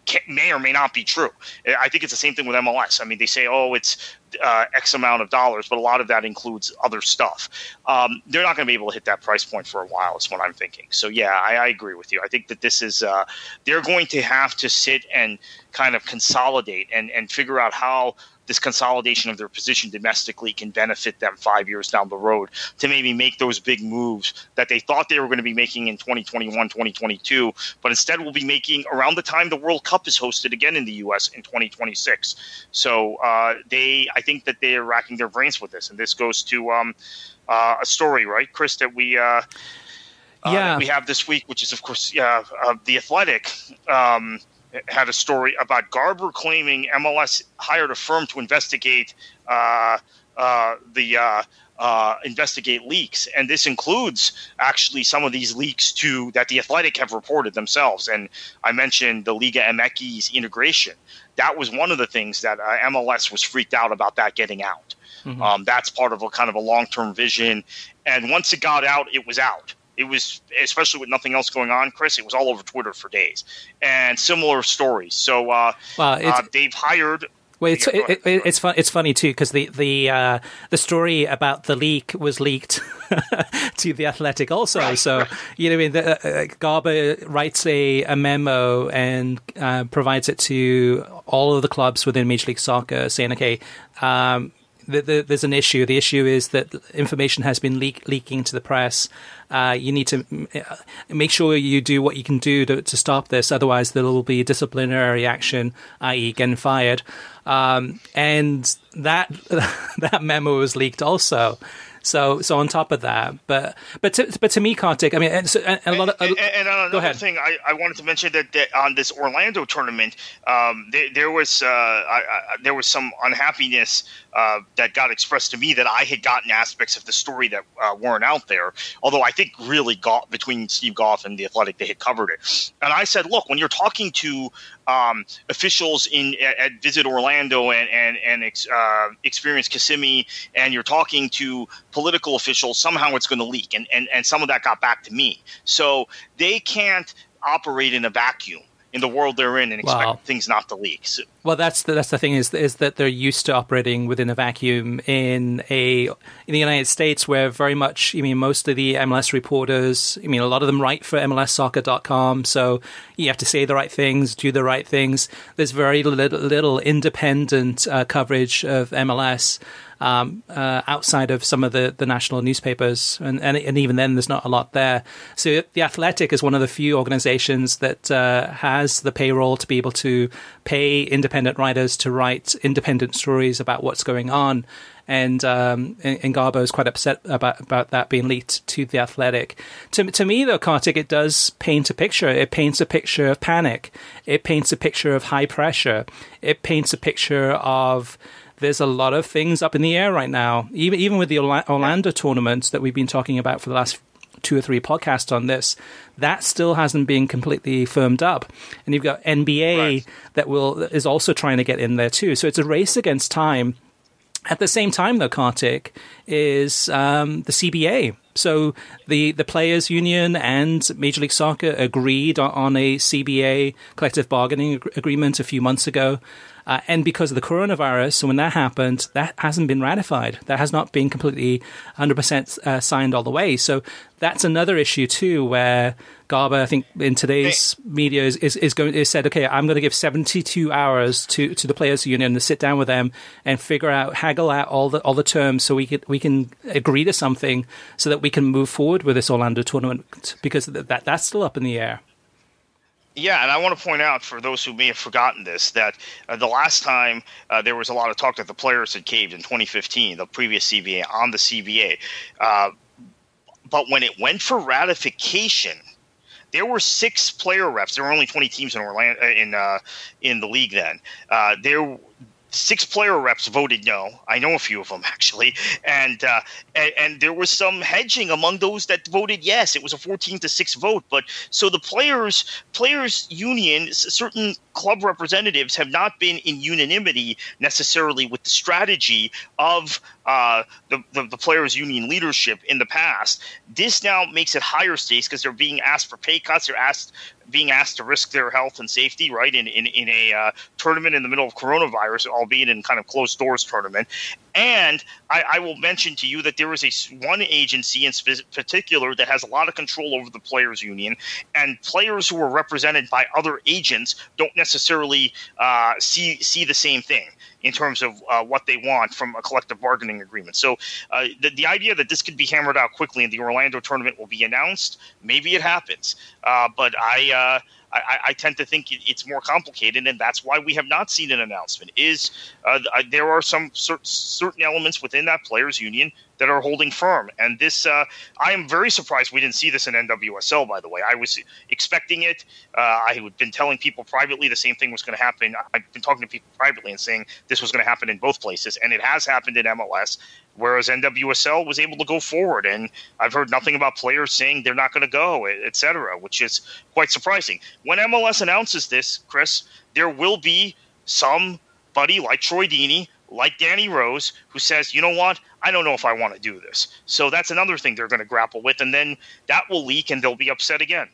can, may or may not be true. I think it's the same thing with MLS. I mean, they say, oh, it's uh, X amount of dollars, but a lot of that includes other stuff. Um, they're not going to be able to hit that price point for a while, is what I'm thinking. So, yeah, I, I agree with you. I think that this is, uh, they're going to have to sit and kind of consolidate and, and figure out how this consolidation of their position domestically can benefit them five years down the road to maybe make those big moves that they thought they were going to be making in 2021, 2022, but instead will be making around the time the World Cup is hosted again in the U.S. in 2026. So uh, they, I think that they are racking their brains with this, and this goes to um, uh, a story, right, Chris, that we. Uh, uh yeah. we have this week, which is, of course, uh, the Athletic. Um, had a story about Garber claiming MLS hired a firm to investigate uh, uh, the uh, uh, investigate leaks, and this includes actually some of these leaks to that the Athletic have reported themselves. And I mentioned the Liga MX integration. That was one of the things that uh, MLS was freaked out about that getting out. Mm-hmm. Um, that's part of a kind of a long term vision, and once it got out, it was out it was especially with nothing else going on, Chris. It was all over Twitter for days, and similar stories. So, uh, well, uh, they've hired. Well, it's yeah, it, it, it's fun, it's funny too because the the uh, the story about the leak was leaked to the Athletic also. Right, so right. you know, I mean, the, uh, Garber writes a, a memo and uh, provides it to all of the clubs within Major League Soccer, saying, "Okay, um, the, the, there's an issue. The issue is that information has been leak, leaking to the press. Uh, you need to uh, make sure you do what you can do to, to stop this. Otherwise, there will be disciplinary action, i.e., getting fired. Um, and that that memo was leaked also. So, so on top of that, but but to, but to me, Kartik, I mean, and, and a lot of, and, and, and another thing, I, I wanted to mention that, that on this Orlando tournament, um, there, there was uh, I, I, there was some unhappiness uh, that got expressed to me that I had gotten aspects of the story that uh, weren't out there. Although I think really got between Steve Goff and the Athletic, they had covered it. And I said, look, when you're talking to um, officials in at, at, Visit Orlando and and and ex, uh, Experience Kissimmee, and you're talking to political officials, somehow it's going to leak, and, and and some of that got back to me. So they can't operate in a vacuum in the world they're in and expect things not to leak. So. Well, that's the, that's the thing is is that they're used to operating within a vacuum in a in the United States, where very much I mean most of the MLS reporters, I mean a lot of them write for MLSsoccer.com, so you have to say the right things, do the right things. There's very little, little independent uh, coverage of MLS um, uh, outside of some of the, the national newspapers, and, and, and even then, there's not a lot there. So the Athletic is one of the few organizations that uh, has the payroll to be able to pay independent writers to write independent stories about what's going on. And um, and Garber is quite upset about about that being leaked to the Athletic. To to me, though, Kartik, it does paint a picture. It paints a picture of panic. It paints a picture of high pressure. It paints a picture of there's a lot of things up in the air right now. Even even with the Orlando tournament that we've been talking about for the last two or three podcasts on this, that still hasn't been completely firmed up. And you've got NBA right. that will is also trying to get in there too. So it's a race against time. At the same time, though, Kartik is um, the CBA. So the the players' union and Major League Soccer agreed on a CBA collective bargaining agreement a few months ago. Uh, and because of the coronavirus, so when that happened, that hasn't been ratified. That has not been completely 100% uh, signed all the way. So that's another issue too, where Garber, I think in today's hey. media is, is, is going is said, okay, I'm going to give 72 hours to, to the players union to sit down with them and figure out, haggle out all the all the terms so we can we can agree to something so that we can move forward with this Orlando tournament because that that's still up in the air. Yeah, and I want to point out for those who may have forgotten this that uh, the last time uh, there was a lot of talk that the players had caved in 2015, the previous CBA on the CBA. Uh, but when it went for ratification, there were six player reps. There were only 20 teams in Orlando in uh, in the league then. Uh, there six player reps voted no. I know a few of them actually, and, uh, and and, there was some hedging among those that voted yes. It was a fourteen to six vote, but so the players players union certain club representatives have not been in unanimity necessarily with the strategy of uh, the, the, the players union leadership in the past. This now makes it higher stakes because they're being asked for pay cuts. They're asked being asked to risk their health and safety, right, in in, in a uh, tournament in the middle of coronavirus, albeit in kind of closed doors tournament. And I, I, will mention to you that there is a one agency in particular that has a lot of control over the players' union, and players who are represented by other agents don't necessarily uh, see see the same thing in terms of uh, what they want from a collective bargaining agreement. So uh, the, the idea that this could be hammered out quickly and the Orlando tournament will be announced, maybe it happens. Uh, but I, uh, I, I, tend to think it's more complicated, and that's why we have not seen an announcement. Is uh, there are some certain elements within that players' union that are holding firm. And this, uh, I am very surprised we didn't see this in NWSL. By the way, I was expecting it. Uh, I had been telling people privately the same thing was going to happen. I've been talking to people privately and saying this was going to happen in both places, and it has happened in MLS. Whereas NWSL was able to go forward, and I've heard nothing about players saying they're not going to go, etc., which is quite surprising. When MLS announces this, Chris, there will be somebody like Troy Deeney like Danny Rose, who says, you know what, I don't know if I want to do this. So that's another thing they're going to grapple with, and then that will leak, and they'll be upset again.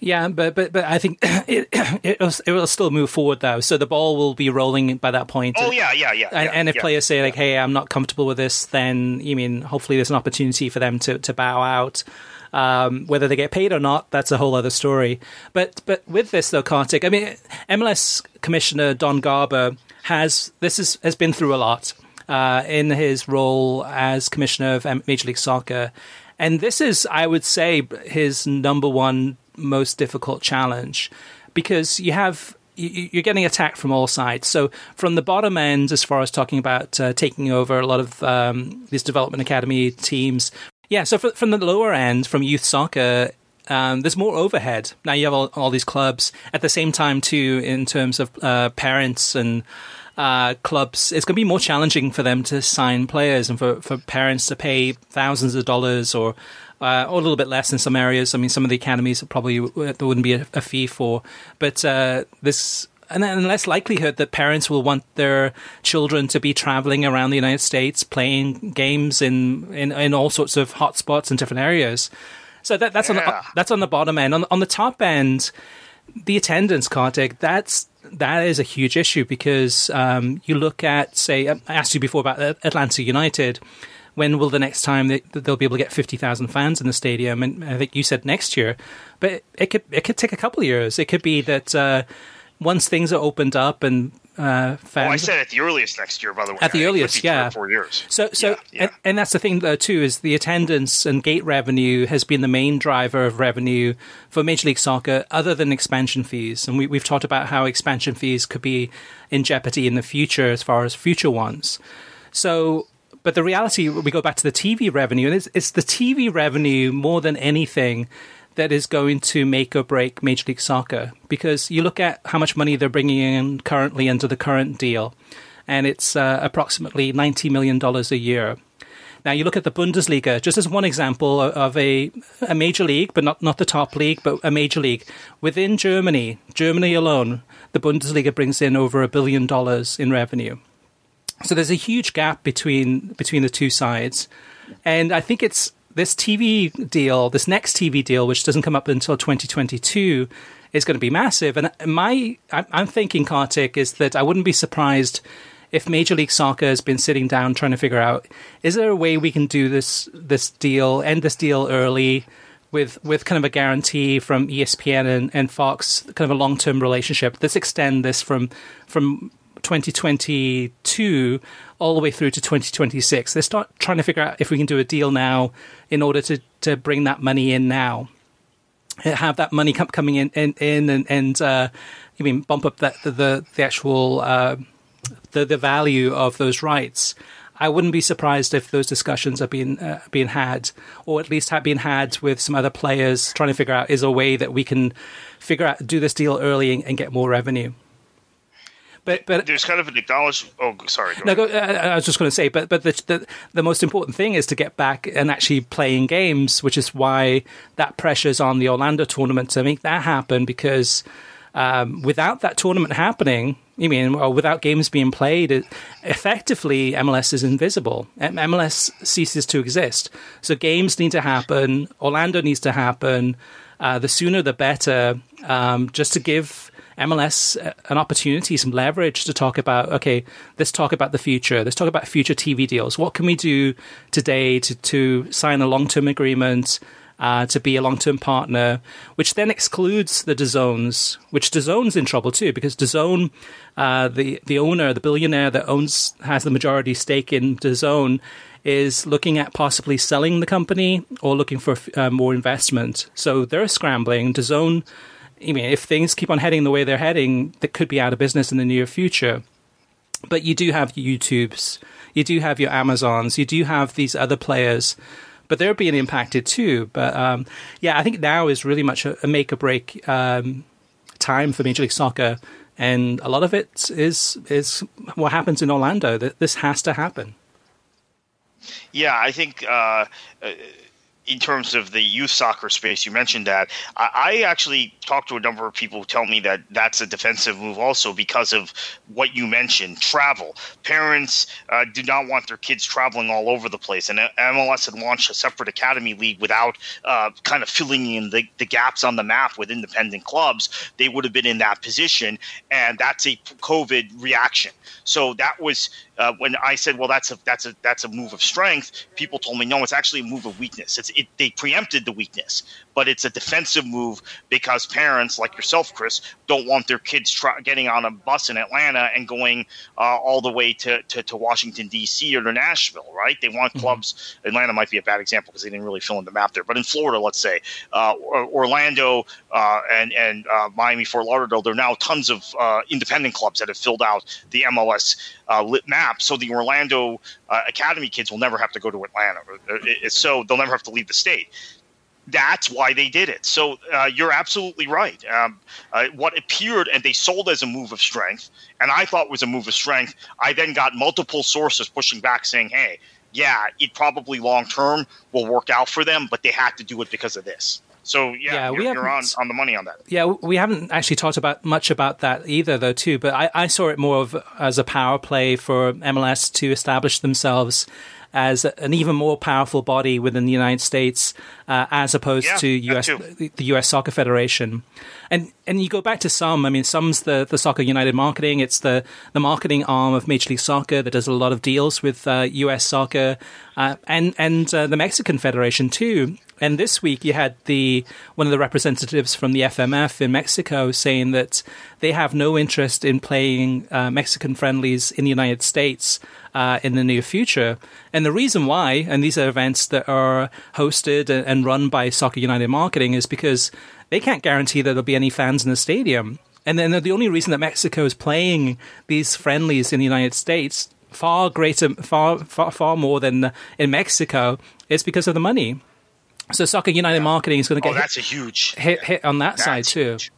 Yeah, but but but I think it it will, it will still move forward though. So the ball will be rolling by that point. Oh yeah, yeah, yeah. And, yeah, and if yeah, players say like, "Hey, I'm not comfortable with this," then you mean hopefully there's an opportunity for them to to bow out. Um, whether they get paid or not, that's a whole other story. But but with this though, Kartik, I mean, MLS Commissioner Don Garber has this is, has been through a lot uh, in his role as commissioner of Major League Soccer, and this is, I would say, his number one most difficult challenge because you have you're getting attacked from all sides. So from the bottom end, as far as talking about uh, taking over a lot of um, these development academy teams, yeah. So from the lower end, from youth soccer, um, there's more overhead. Now you have all, all, these clubs at the same time too, in terms of uh, parents and uh, clubs. It's going to be more challenging for them to sign players and for, for parents to pay thousands of dollars or uh, or a little bit less in some areas. I mean, some of the academies probably there wouldn't be a, a fee for, but uh, this and then less likelihood that parents will want their children to be traveling around the United States playing games in, in, in all sorts of hotspots in different areas. So that, that's yeah. on the, that's on the bottom end. On, on the top end, the attendance, Kartik, that's that is a huge issue because um, you look at, say, I asked you before about Atlanta United. When will the next time they, they'll be able to get fifty thousand fans in the stadium? And I think you said next year, but it could it could take a couple of years. It could be that uh, once things are opened up and uh. Oh, I said at the earliest next year, by the way. At the earliest, yeah, four years. So, so, yeah, yeah. And, and, that's the thing though too is the attendance and gate revenue has been the main driver of revenue for Major League Soccer, other than expansion fees. And we, we've talked about how expansion fees could be in jeopardy in the future as far as future ones. So, but the reality, we go back to the TV revenue, and it's, it's the TV revenue more than anything that is going to make or break Major League Soccer because you look at how much money they're bringing in currently under the current deal, and it's uh, approximately $90 million a year. Now, you look at the Bundesliga, just as one example of a, a major league, but not, not the top league, but a major league. Within Germany, Germany alone, the Bundesliga brings in over a billion dollars in revenue. So there's a huge gap between between the two sides. And I think it's this TV deal, this next TV deal, which doesn't come up until 2022, is going to be massive. And my, I'm thinking, Kartik, is that I wouldn't be surprised if Major League Soccer has been sitting down trying to figure out is there a way we can do this this deal, end this deal early, with with kind of a guarantee from ESPN and, and Fox, kind of a long term relationship. Let's extend this from from 2022 all the way through to 2026. They start trying to figure out if we can do a deal now in order to, to bring that money in now. Have that money come, coming in, in, in and, and uh, you mean bump up that, the, the, the actual uh, the, the value of those rights. I wouldn't be surprised if those discussions are being uh, being had, or at least have been had with some other players trying to figure out is a way that we can figure out do this deal early and, and get more revenue. But but there's kind of an acknowledgement. Oh, sorry. Go no, go, uh, I was just going to say, but but the, the, the most important thing is to get back and actually playing games, which is why that pressure's on the Orlando tournament to make that happen. Because um, without that tournament happening, you mean, or without games being played, it, effectively MLS is invisible. MLS ceases to exist. So games need to happen. Orlando needs to happen. Uh, the sooner the better. Um, just to give MLS uh, an opportunity, some leverage to talk about, okay, let's talk about the future. Let's talk about future TV deals. What can we do today to, to sign a long term agreement? Uh, to be a long-term partner, which then excludes the DAZNs, which DAZN's in trouble too, because DAZN, uh, the the owner, the billionaire that owns has the majority stake in DAZN, is looking at possibly selling the company or looking for uh, more investment. So they're scrambling. DAZN I mean, if things keep on heading the way they're heading, that could be out of business in the near future. But you do have YouTubes, you do have your Amazons, you do have these other players, but they're being impacted too. But um, yeah, I think now is really much a, a make or break um, time for Major League Soccer, and a lot of it is is what happens in Orlando. That this has to happen. Yeah, I think. Uh, uh in terms of the youth soccer space, you mentioned that. I, I, actually talked to a number of people who tell me that that's a defensive move also because of what you mentioned travel. Parents uh, do not want their kids traveling all over the place. And MLS had launched a separate academy league without uh, kind of filling in the, the gaps on the map with independent clubs. They would have been in that position. And that's a COVID reaction. So that was uh, when I said, "Well, that's a that's a that's a move of strength." People told me, "No, it's actually a move of weakness. It's it, they preempted the weakness, but it's a defensive move because parents like yourself, Chris, don't want their kids try, getting on a bus in Atlanta and going uh, all the way to, to, to Washington D.C. or to Nashville, right? They want mm-hmm. clubs. Atlanta might be a bad example because they didn't really fill in the map there, but in Florida, let's say uh, Orlando uh, and and uh, Miami, Fort Lauderdale, there are now tons of uh, independent clubs that have filled out the MLS lit map, so the Orlando Academy kids will never have to go to Atlanta. So they'll never have to leave the state that's why they did it. So uh, you're absolutely right. Um, uh, what appeared and they sold as a move of strength, and I thought was a move of strength. I then got multiple sources pushing back, saying, "Hey, yeah, it probably long term will work out for them, but they had to do it because of this." So yeah, yeah you're, we you're on, on the money on that. Yeah, we haven't actually talked about much about that either, though. Too, but I, I saw it more of as a power play for MLS to establish themselves as an even more powerful body within the United States, uh, as opposed Yeah, to US the US Soccer Federation. And and you go back to SUM. I mean, SUM's the the Soccer United marketing. It's the the marketing arm of Major League Soccer that does a lot of deals with uh, US Soccer uh, and and uh, the Mexican Federation too. And this week you had the one of the representatives from the FMF in Mexico saying that they have no interest in playing uh, Mexican friendlies in the United States uh, in the near future. And the reason why, and these are events that are hosted and- run by Soccer United Marketing, is because they can't guarantee that there'll be any fans in the stadium. And then the only reason that Mexico is playing these friendlies in the United States far greater, far far far more than in Mexico is because of the money. So Soccer United Marketing is going to get Oh, that's a huge. hit, hit, hit on that side too. huge.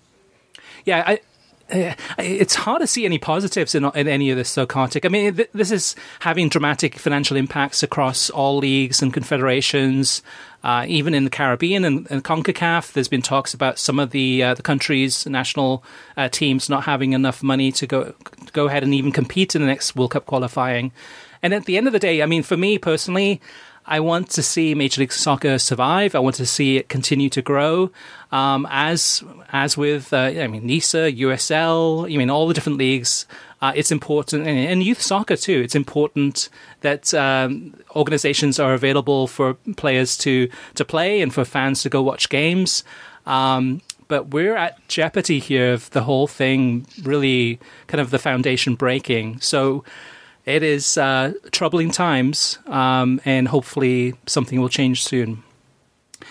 Yeah, I, uh, it's hard to see any positives in, in any of this, so Kartik. I mean, th- this is having dramatic financial impacts across all leagues and confederations. Uh, even in the Caribbean and, and CONCACAF, there's been talks about some of the uh, the countries' national uh, teams not having enough money to go to go ahead and even compete in the next World Cup qualifying. And at the end of the day, I mean, for me personally, I want to see Major League Soccer survive. I want to see it continue to grow. Um, as as with, uh, I mean, NISA, USL, I mean, all the different leagues. Uh, it's important, and, and youth soccer too. It's important that um, organizations are available for players to to play and for fans to go watch games. Um, but we're at jeopardy here of the whole thing really kind of the foundation breaking. So it is uh, troubling times, um, and hopefully something will change soon.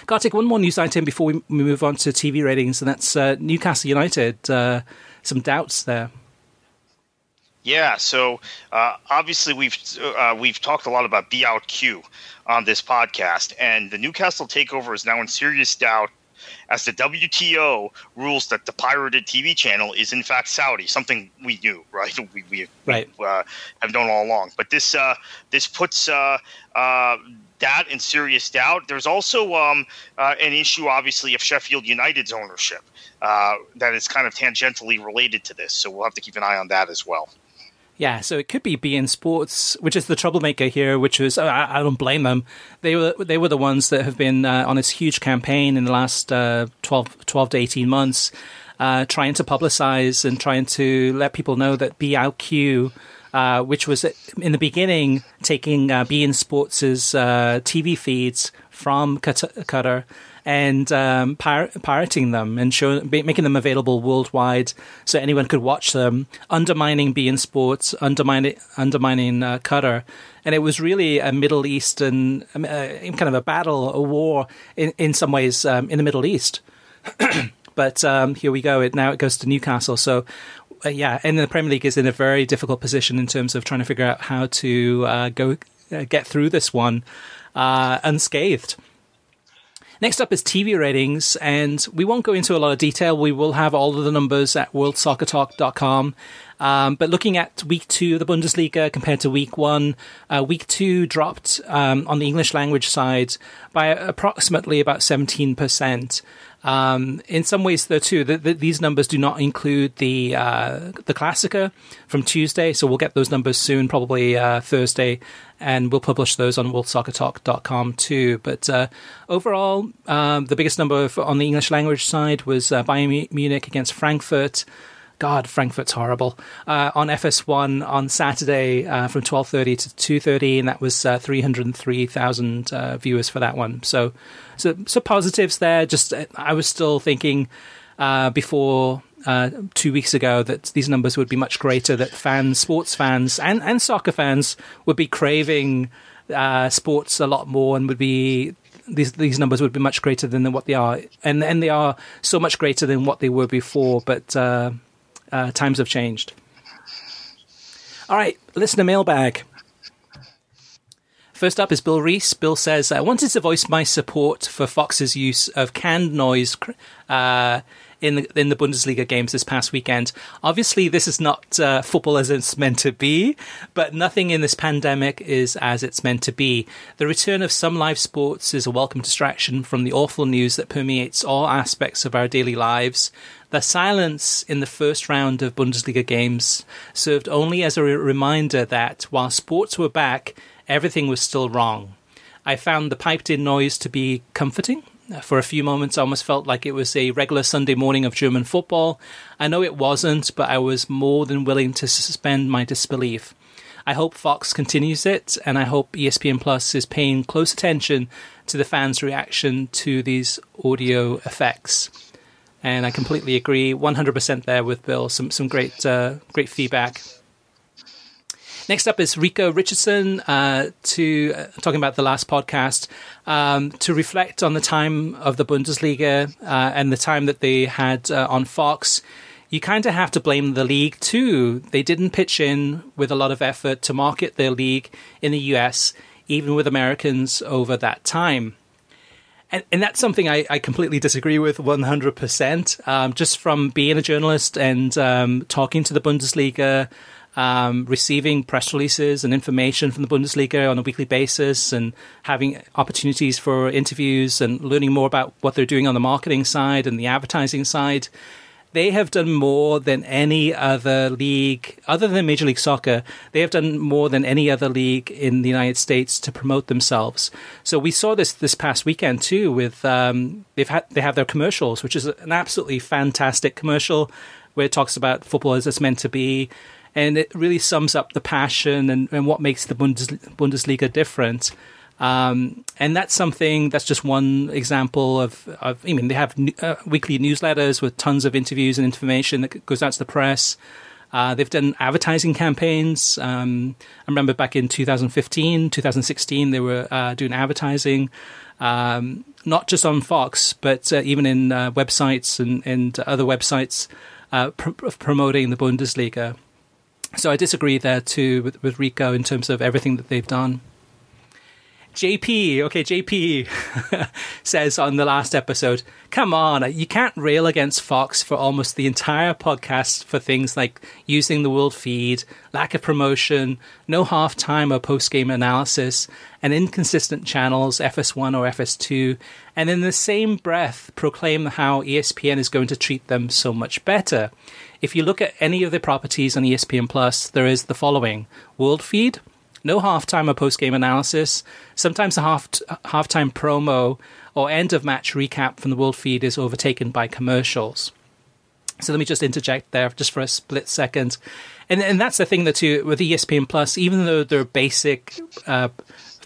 Kartik, one more news item before we move on to TV ratings, and that's uh, Newcastle United. Uh, some doubts there. Yeah, so uh, obviously we've uh, we've talked a lot about beoutQ on this podcast, and the Newcastle takeover is now in serious doubt as the WTO rules that the pirated TV channel is in fact Saudi, something we knew, right? We we, Right. uh, have known all along, but this uh, this puts. Uh, uh, that in serious doubt. There's also um, uh, an issue, obviously, of Sheffield United's ownership uh, that is kind of tangentially related to this. So we'll have to keep an eye on that as well. Yeah, so it could be beIN Sports, which is the troublemaker here. Which was I, I don't blame them. They were they were the ones that have been uh, on this huge campaign in the last uh, 12, 12 to eighteen months, uh, trying to publicize and trying to let people know that beoutQ, uh, which was in the beginning taking uh, beIN Sports's uh, TV feeds from Qat- Qatar and um, pir- pirating them and show, making them available worldwide so anyone could watch them, undermining beIN Sports, undermining undermining uh, Qatar, and it was really a Middle Eastern um, uh, kind of a battle, a war in in some ways um, in the Middle East. but um, here we go. It now it goes to Newcastle. So. Uh, yeah, and the Premier League is in a very difficult position in terms of trying to figure out how to uh, go uh, get through this one uh, unscathed. Next up is TV ratings, and we won't go into a lot of detail. We will have all of the numbers at worldsoccertalk.com. Um, but looking at week two of the Bundesliga compared to week one, uh, week two dropped um, on the English language side by approximately about 17%. Um, in some ways, though, too, the, the, these numbers do not include the uh, the Klassiker from Tuesday, so we'll get those numbers soon, probably uh, Thursday, and we'll publish those on worldsoccertalk.com too. But uh, overall, um, the biggest number for, on the English language side was uh, Bayern Munich against Frankfurt. God, Frankfurt's horrible. Uh, on FS1 on Saturday uh, from 12:30 to 2:30, and that was uh, 303,000 uh, viewers for that one. So, so, so positives there. Just uh, I was still thinking uh, before two weeks ago that these numbers would be much greater. That fans, sports fans, and and soccer fans would be craving sports a lot more, and would be these these numbers would be much greater than what they are, and and they are so much greater than what they were before. But uh, uh, times have changed. All right, listener mailbag. First up is Bill Reese. Bill says, I wanted to voice my support for Fox's use of canned noise uh, in the, in the Bundesliga games this past weekend. Obviously, this is not uh, football as it's meant to be, but nothing in this pandemic is as it's meant to be. The return of some live sports is a welcome distraction from the awful news that permeates all aspects of our daily lives. The silence in the first round of Bundesliga games served only as a re- reminder that while sports were back, everything was still wrong. I found the piped in noise to be comforting. For a few moments, I almost felt like it was a regular Sunday morning of German football. I know it wasn't, but I was more than willing to suspend my disbelief. I hope Fox continues it, and I hope ESPN Plus is paying close attention to the fans' reaction to these audio effects. And I completely agree, 100% there with Bill. Some some great uh, great feedback. Next up is Rico Richardson uh, to uh, talking about the last podcast um, to reflect on the time of the Bundesliga uh, and the time that they had uh, on Fox. You kind of have to blame the league too. They didn't pitch in with a lot of effort to market their league in the US, even with Americans over that time. And, and that's something I, I, completely disagree with 100%. Um, just from being a journalist and um, talking to the Bundesliga, um, receiving press releases and information from the Bundesliga on a weekly basis and having opportunities for interviews and learning more about what they're doing on the marketing side and the advertising side. They have done more than any other league, other than Major League Soccer. They have done more than any other league in the United States to promote themselves. So we saw this this past weekend too. With um, they've had they have their commercials, which is an absolutely fantastic commercial where it talks about football as it's meant to be and it really sums up the passion and, and what makes the Bundes, Bundesliga different. Um, and that's something that's just one example of, of I mean, they have uh, weekly newsletters with tons of interviews and information that goes out to the press. Uh, they've done advertising campaigns. Um, I remember back in 2015, 2016, they were uh, doing advertising, um, not just on Fox, but uh, even in uh, websites and, and other websites uh, pr- promoting the Bundesliga. So I disagree there too with, with Rico in terms of everything that they've done. JP, okay, JP says on the last episode, come on, you can't rail against Fox for almost the entire podcast for things like using the world feed, lack of promotion, no halftime or post game analysis, and inconsistent channels, FS1 or FS2, and in the same breath proclaim how ESPN is going to treat them so much better. If you look at any of the properties on ESPN Plus, there is the following World Feed, no halftime or post game analysis. Sometimes a half halftime promo or end of match recap from the World Feed is overtaken by commercials. So let me just interject there just for a split second. And and that's the thing that too with ESPN Plus, even though they're basic uh,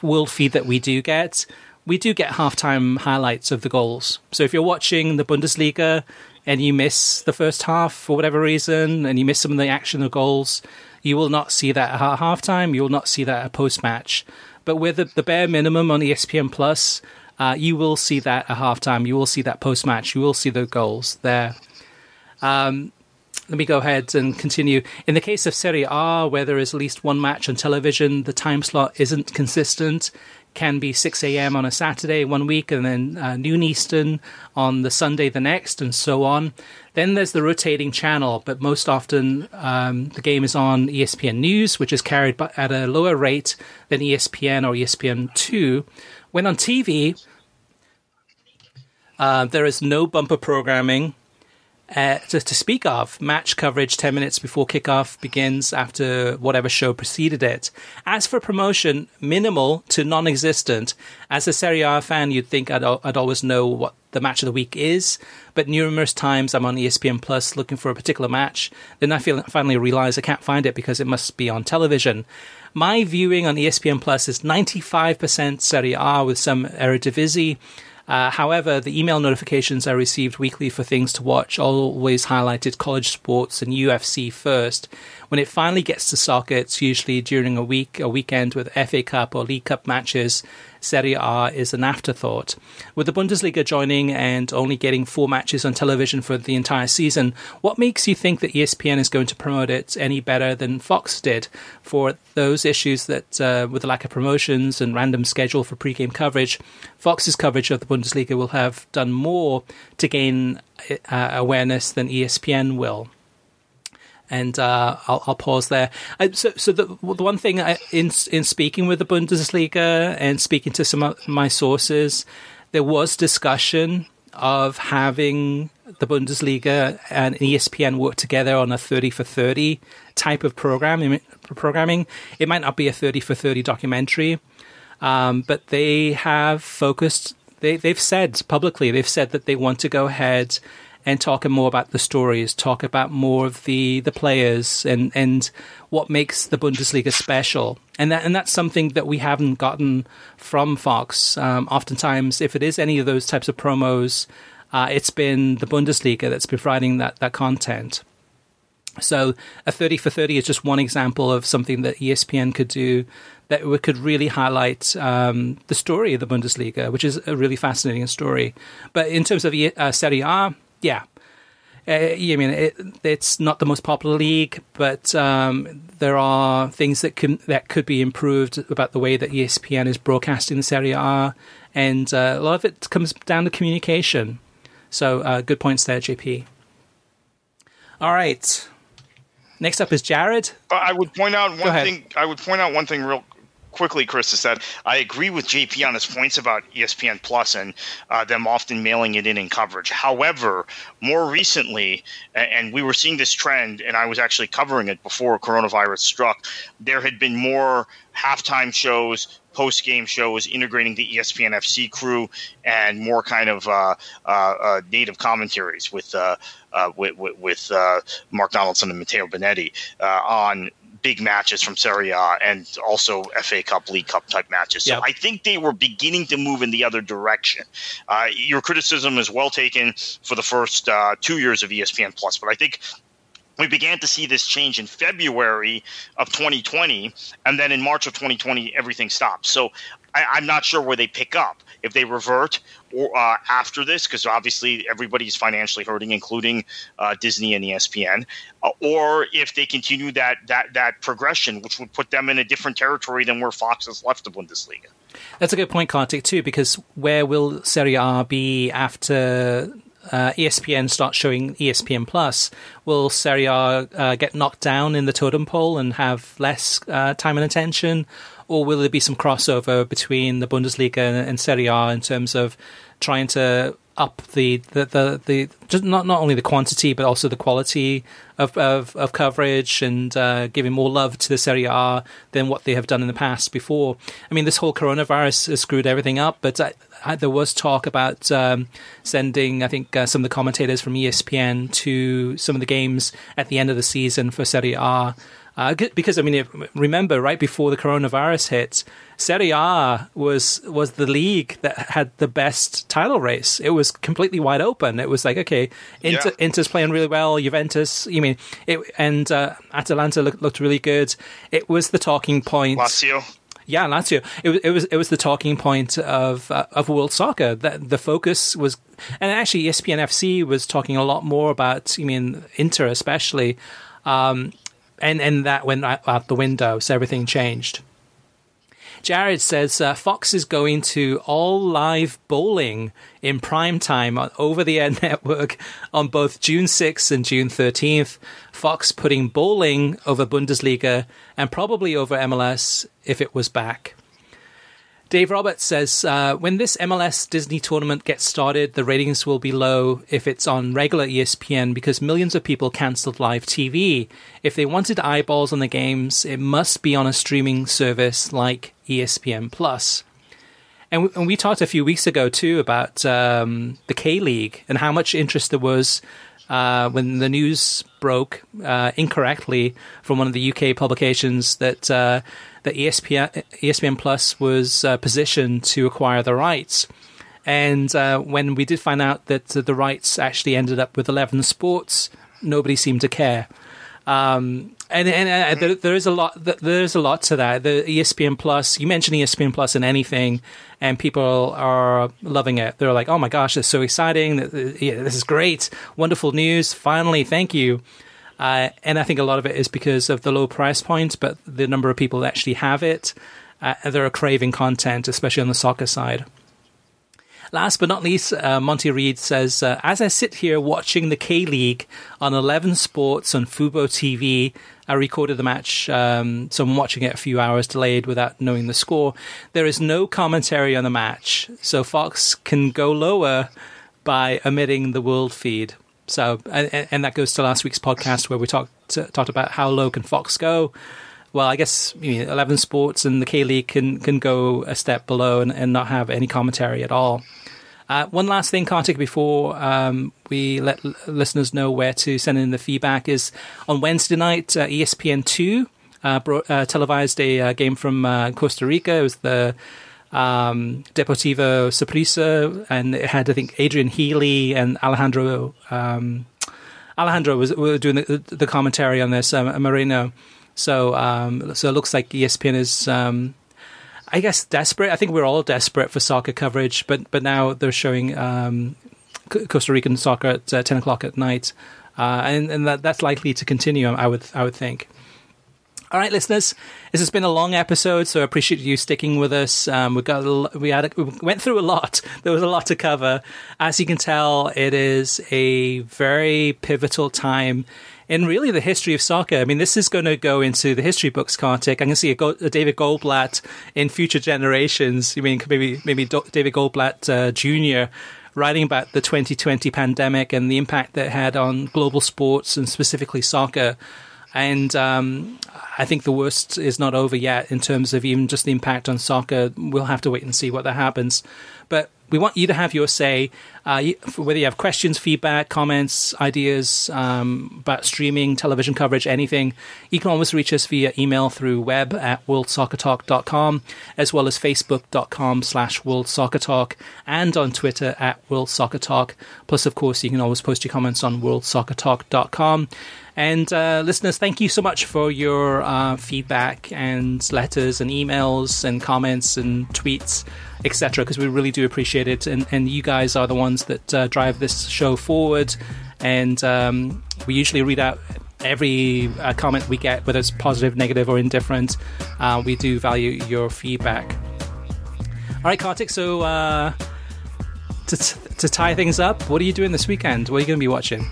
World Feed that we do get, we do get halftime highlights of the goals. So if you're watching the Bundesliga, and you miss the first half for whatever reason, and you miss some of the action or goals, you will not see that at halftime. You will not see that at post match. But with the, the, bare minimum on ESPN Plus, uh, you will see that at halftime. You will see that post match. You will see the goals there. Um, let me go ahead and continue. In the case of Serie A, where there is at least one match on television, the time slot isn't consistent can be 6 a.m. on a Saturday one week and then uh, noon Eastern on the Sunday the next, and so on. Then there's the rotating channel, but most often um, the game is on ESPN News, which is carried by, at a lower rate than ESPN or ESPN2. When on TV, uh, there is no bumper programming uh, to, to, speak of, match coverage 10 minutes before kickoff begins after whatever show preceded it. As for promotion, minimal to non existent. As a Serie A fan, you'd think I'd, I'd always know what the match of the week is, but numerous times I'm on ESPN Plus looking for a particular match, then I feel, finally realize I can't find it because it must be on television. My viewing on ESPN Plus is 95% Serie A with some Eredivisie uh, however, the email notifications I received weekly for things to watch always highlighted college sports and UFC first. When it finally gets to soccer, it's usually during a week, a weekend with FA Cup or League Cup matches, Serie A is an afterthought. With the Bundesliga joining and only getting four matches on television for the entire season, what makes you think that ESPN is going to promote it any better than Fox did? For those issues that, uh, with the lack of promotions and random schedule for pre-game coverage, Fox's coverage of the Bundesliga will have done more to gain uh, awareness than ESPN will and uh, I'll, I'll, pause there. Uh, so, so the, the one thing I, in in speaking with the Bundesliga and speaking to some of my sources, there was discussion of having the Bundesliga and ESPN work together on a 30 for 30 type of program, programming. It might not be a 30 for 30 documentary, um, but they have focused, they, they've said publicly, they've said that they want to go ahead and talk more about the stories, talk about more of the, the players and, and what makes the Bundesliga special. And that, and that's something that we haven't gotten from Fox. Um, oftentimes, if it is any of those types of promos, uh, it's been the Bundesliga that's providing that, that content. So a 30 for 30 is just one example of something that ESPN could do that could really highlight um, the story of the Bundesliga, which is a really fascinating story. But in terms of uh, Serie A, yeah. Uh, I mean, it, it's not the most popular league, but um, there are things that can that could be improved about the way that ESPN is broadcasting the Serie A, and uh, a lot of it comes down to communication. So, uh, good points there, JP. All right. Next up is Jared. I would point out one thing. I would point out one thing real quickly, Chris, is that I agree with JP on his points about ESPN Plus and uh, them often mailing it in in coverage. However, more recently, and we were seeing this trend, and I was actually covering it before coronavirus struck, there had been more halftime shows, post game shows integrating the ESPN FC crew and more kind of uh, uh, uh native commentaries with uh, uh, with, with Mark Donaldson and Matteo Bonetti on big matches from Serie A and also FA Cup, League Cup type matches. So yep. I think they were beginning to move in the other direction. Uh, your criticism is well taken for the first uh, two years of ESPN Plus, but I think we began to see this change in February of 2020, and then in March of 2020, everything stopped. So I, am not sure where they pick up if they revert or uh, after this, because obviously everybody's financially hurting, including uh, Disney and ESPN, uh, or if they continue that that that progression, which would put them in a different territory than where Fox has left the Bundesliga. That's a good point, Kartik, too, because where will Serie A be after uh, ESPN starts showing ESPN Plus, will Serie A uh, get knocked down in the totem pole and have less uh, time and attention, or will there be some crossover between the Bundesliga and, and Serie A in terms of trying to up the the the, the just not not only the quantity but also the quality of of, of coverage and uh, giving more love to the Serie A than what they have done in the past before. I mean, this whole coronavirus has screwed everything up, but I, I, there was talk about um, sending, I think, uh, some of the commentators from ESPN to some of the games at the end of the season for Serie A. Uh, because I mean, remember, right before the coronavirus hit, Serie A was was the league that had the best title race. It was completely wide open. It was like, okay, Inter, yeah. Inter's playing really well. Juventus, you mean, it, and uh, Atalanta looked, looked really good. It was the talking point. Lazio. Yeah, Lazio. It was it was it was the talking point of uh, of world soccer. That the focus was, and actually ESPN FC was talking a lot more about. You mean Inter especially. Um, and and that went out the window. So everything changed. Jared says uh, Fox is going to all live bowling in prime time on over the air network on both June 6th and June 13th. Fox putting bowling over Bundesliga and probably over MLS if it was back. Dave Roberts says uh, when this MLS Disney tournament gets started, the ratings will be low if it's on regular ESPN because millions of people cancelled live TV. If they wanted eyeballs on the games, it must be on a streaming service like ESPN Plus. And we, and we talked a few weeks ago too about um, the K League and how much interest there was uh, when the news broke uh, incorrectly from one of the UK publications that uh, that ESPN ESPN Plus was uh, positioned to acquire the rights. And uh, when we did find out that the rights actually ended up with Eleven Sports, nobody seemed to care. Um, and, and uh, there, there is a lot. There is a lot to that. The ESPN Plus. You mentioned ESPN Plus in anything, and people are loving it. They're like, "Oh my gosh, it's so exciting! This is great, wonderful news! Finally, thank you." Uh, and I think a lot of it is because of the low price point, but the number of people that actually have it, uh, they're craving content, especially on the soccer side. Last but not least, uh, Monty Reed says, uh, As I sit here watching the K League on 11 Sports on Fubo TV, I recorded the match, um, so I'm watching it a few hours delayed without knowing the score. There is no commentary on the match, so Fox can go lower by omitting the world feed. So, and, and that goes to last week's podcast where we talked talked about how low can Fox go. Well, I guess you know, Eleven Sports and the K League can can go a step below and, and not have any commentary at all. Uh, one last thing, Kartik, before um, we let l- listeners know where to send in the feedback is on Wednesday night, uh, ESPN two uh, uh, televised a uh, game from uh, Costa Rica. It was the um, Deportivo Saprissa, and it had I think Adrian Healey and Alejandro. Um, Alejandro was, was doing the, the, commentary on this, um, Moreno. So, um, so it looks like ESPN is, um, I guess, desperate. I think we're all desperate for soccer coverage, but but now they're showing um, Costa Rican soccer at uh, ten o'clock at night, uh, and and that, that's likely to continue. I would I would think. All right, listeners, this has been a long episode, so I appreciate you sticking with us. Um, we got a, we had a, we went through a lot. There was a lot to cover. As you can tell, it is a very pivotal time in really the history of soccer. I mean, this is going to go into the history books, Kartik. I'm going to see a, Go- a David Goldblatt in future generations. I mean, maybe maybe Do- David Goldblatt uh, Jr. writing about the 2020 pandemic and the impact that had on global sports and specifically soccer. And um, I think the worst is not over yet in terms of even just the impact on soccer. We'll have to wait and see what that happens. But we want you to have your say, uh, whether you have questions, feedback, comments, ideas um, about streaming, television coverage, anything. You can always reach us via email through web at worldsoccertalk.com, as well as facebook.com slash worldsoccertalk, and on Twitter at worldsoccertalk. Plus, of course, you can always post your comments on worldsoccertalk.com. And uh, listeners, thank you so much for your uh, feedback and letters and emails and comments and tweets, etc. Because we really do appreciate it, and, and you guys are the ones that uh, drive this show forward. And um, we usually read out every uh, comment we get, whether it's positive, negative, or indifferent. Uh, we do value your feedback. All right, Kartik. So uh, to, to tie things up, what are you doing this weekend? What are you going to be watching?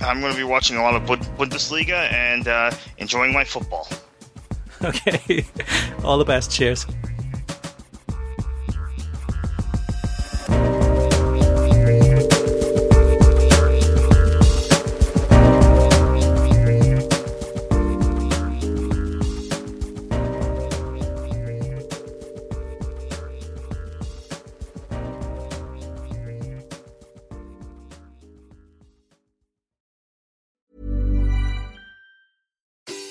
I'm going to be watching a lot of Bundesliga and uh, enjoying my football. Okay. All the best. Cheers.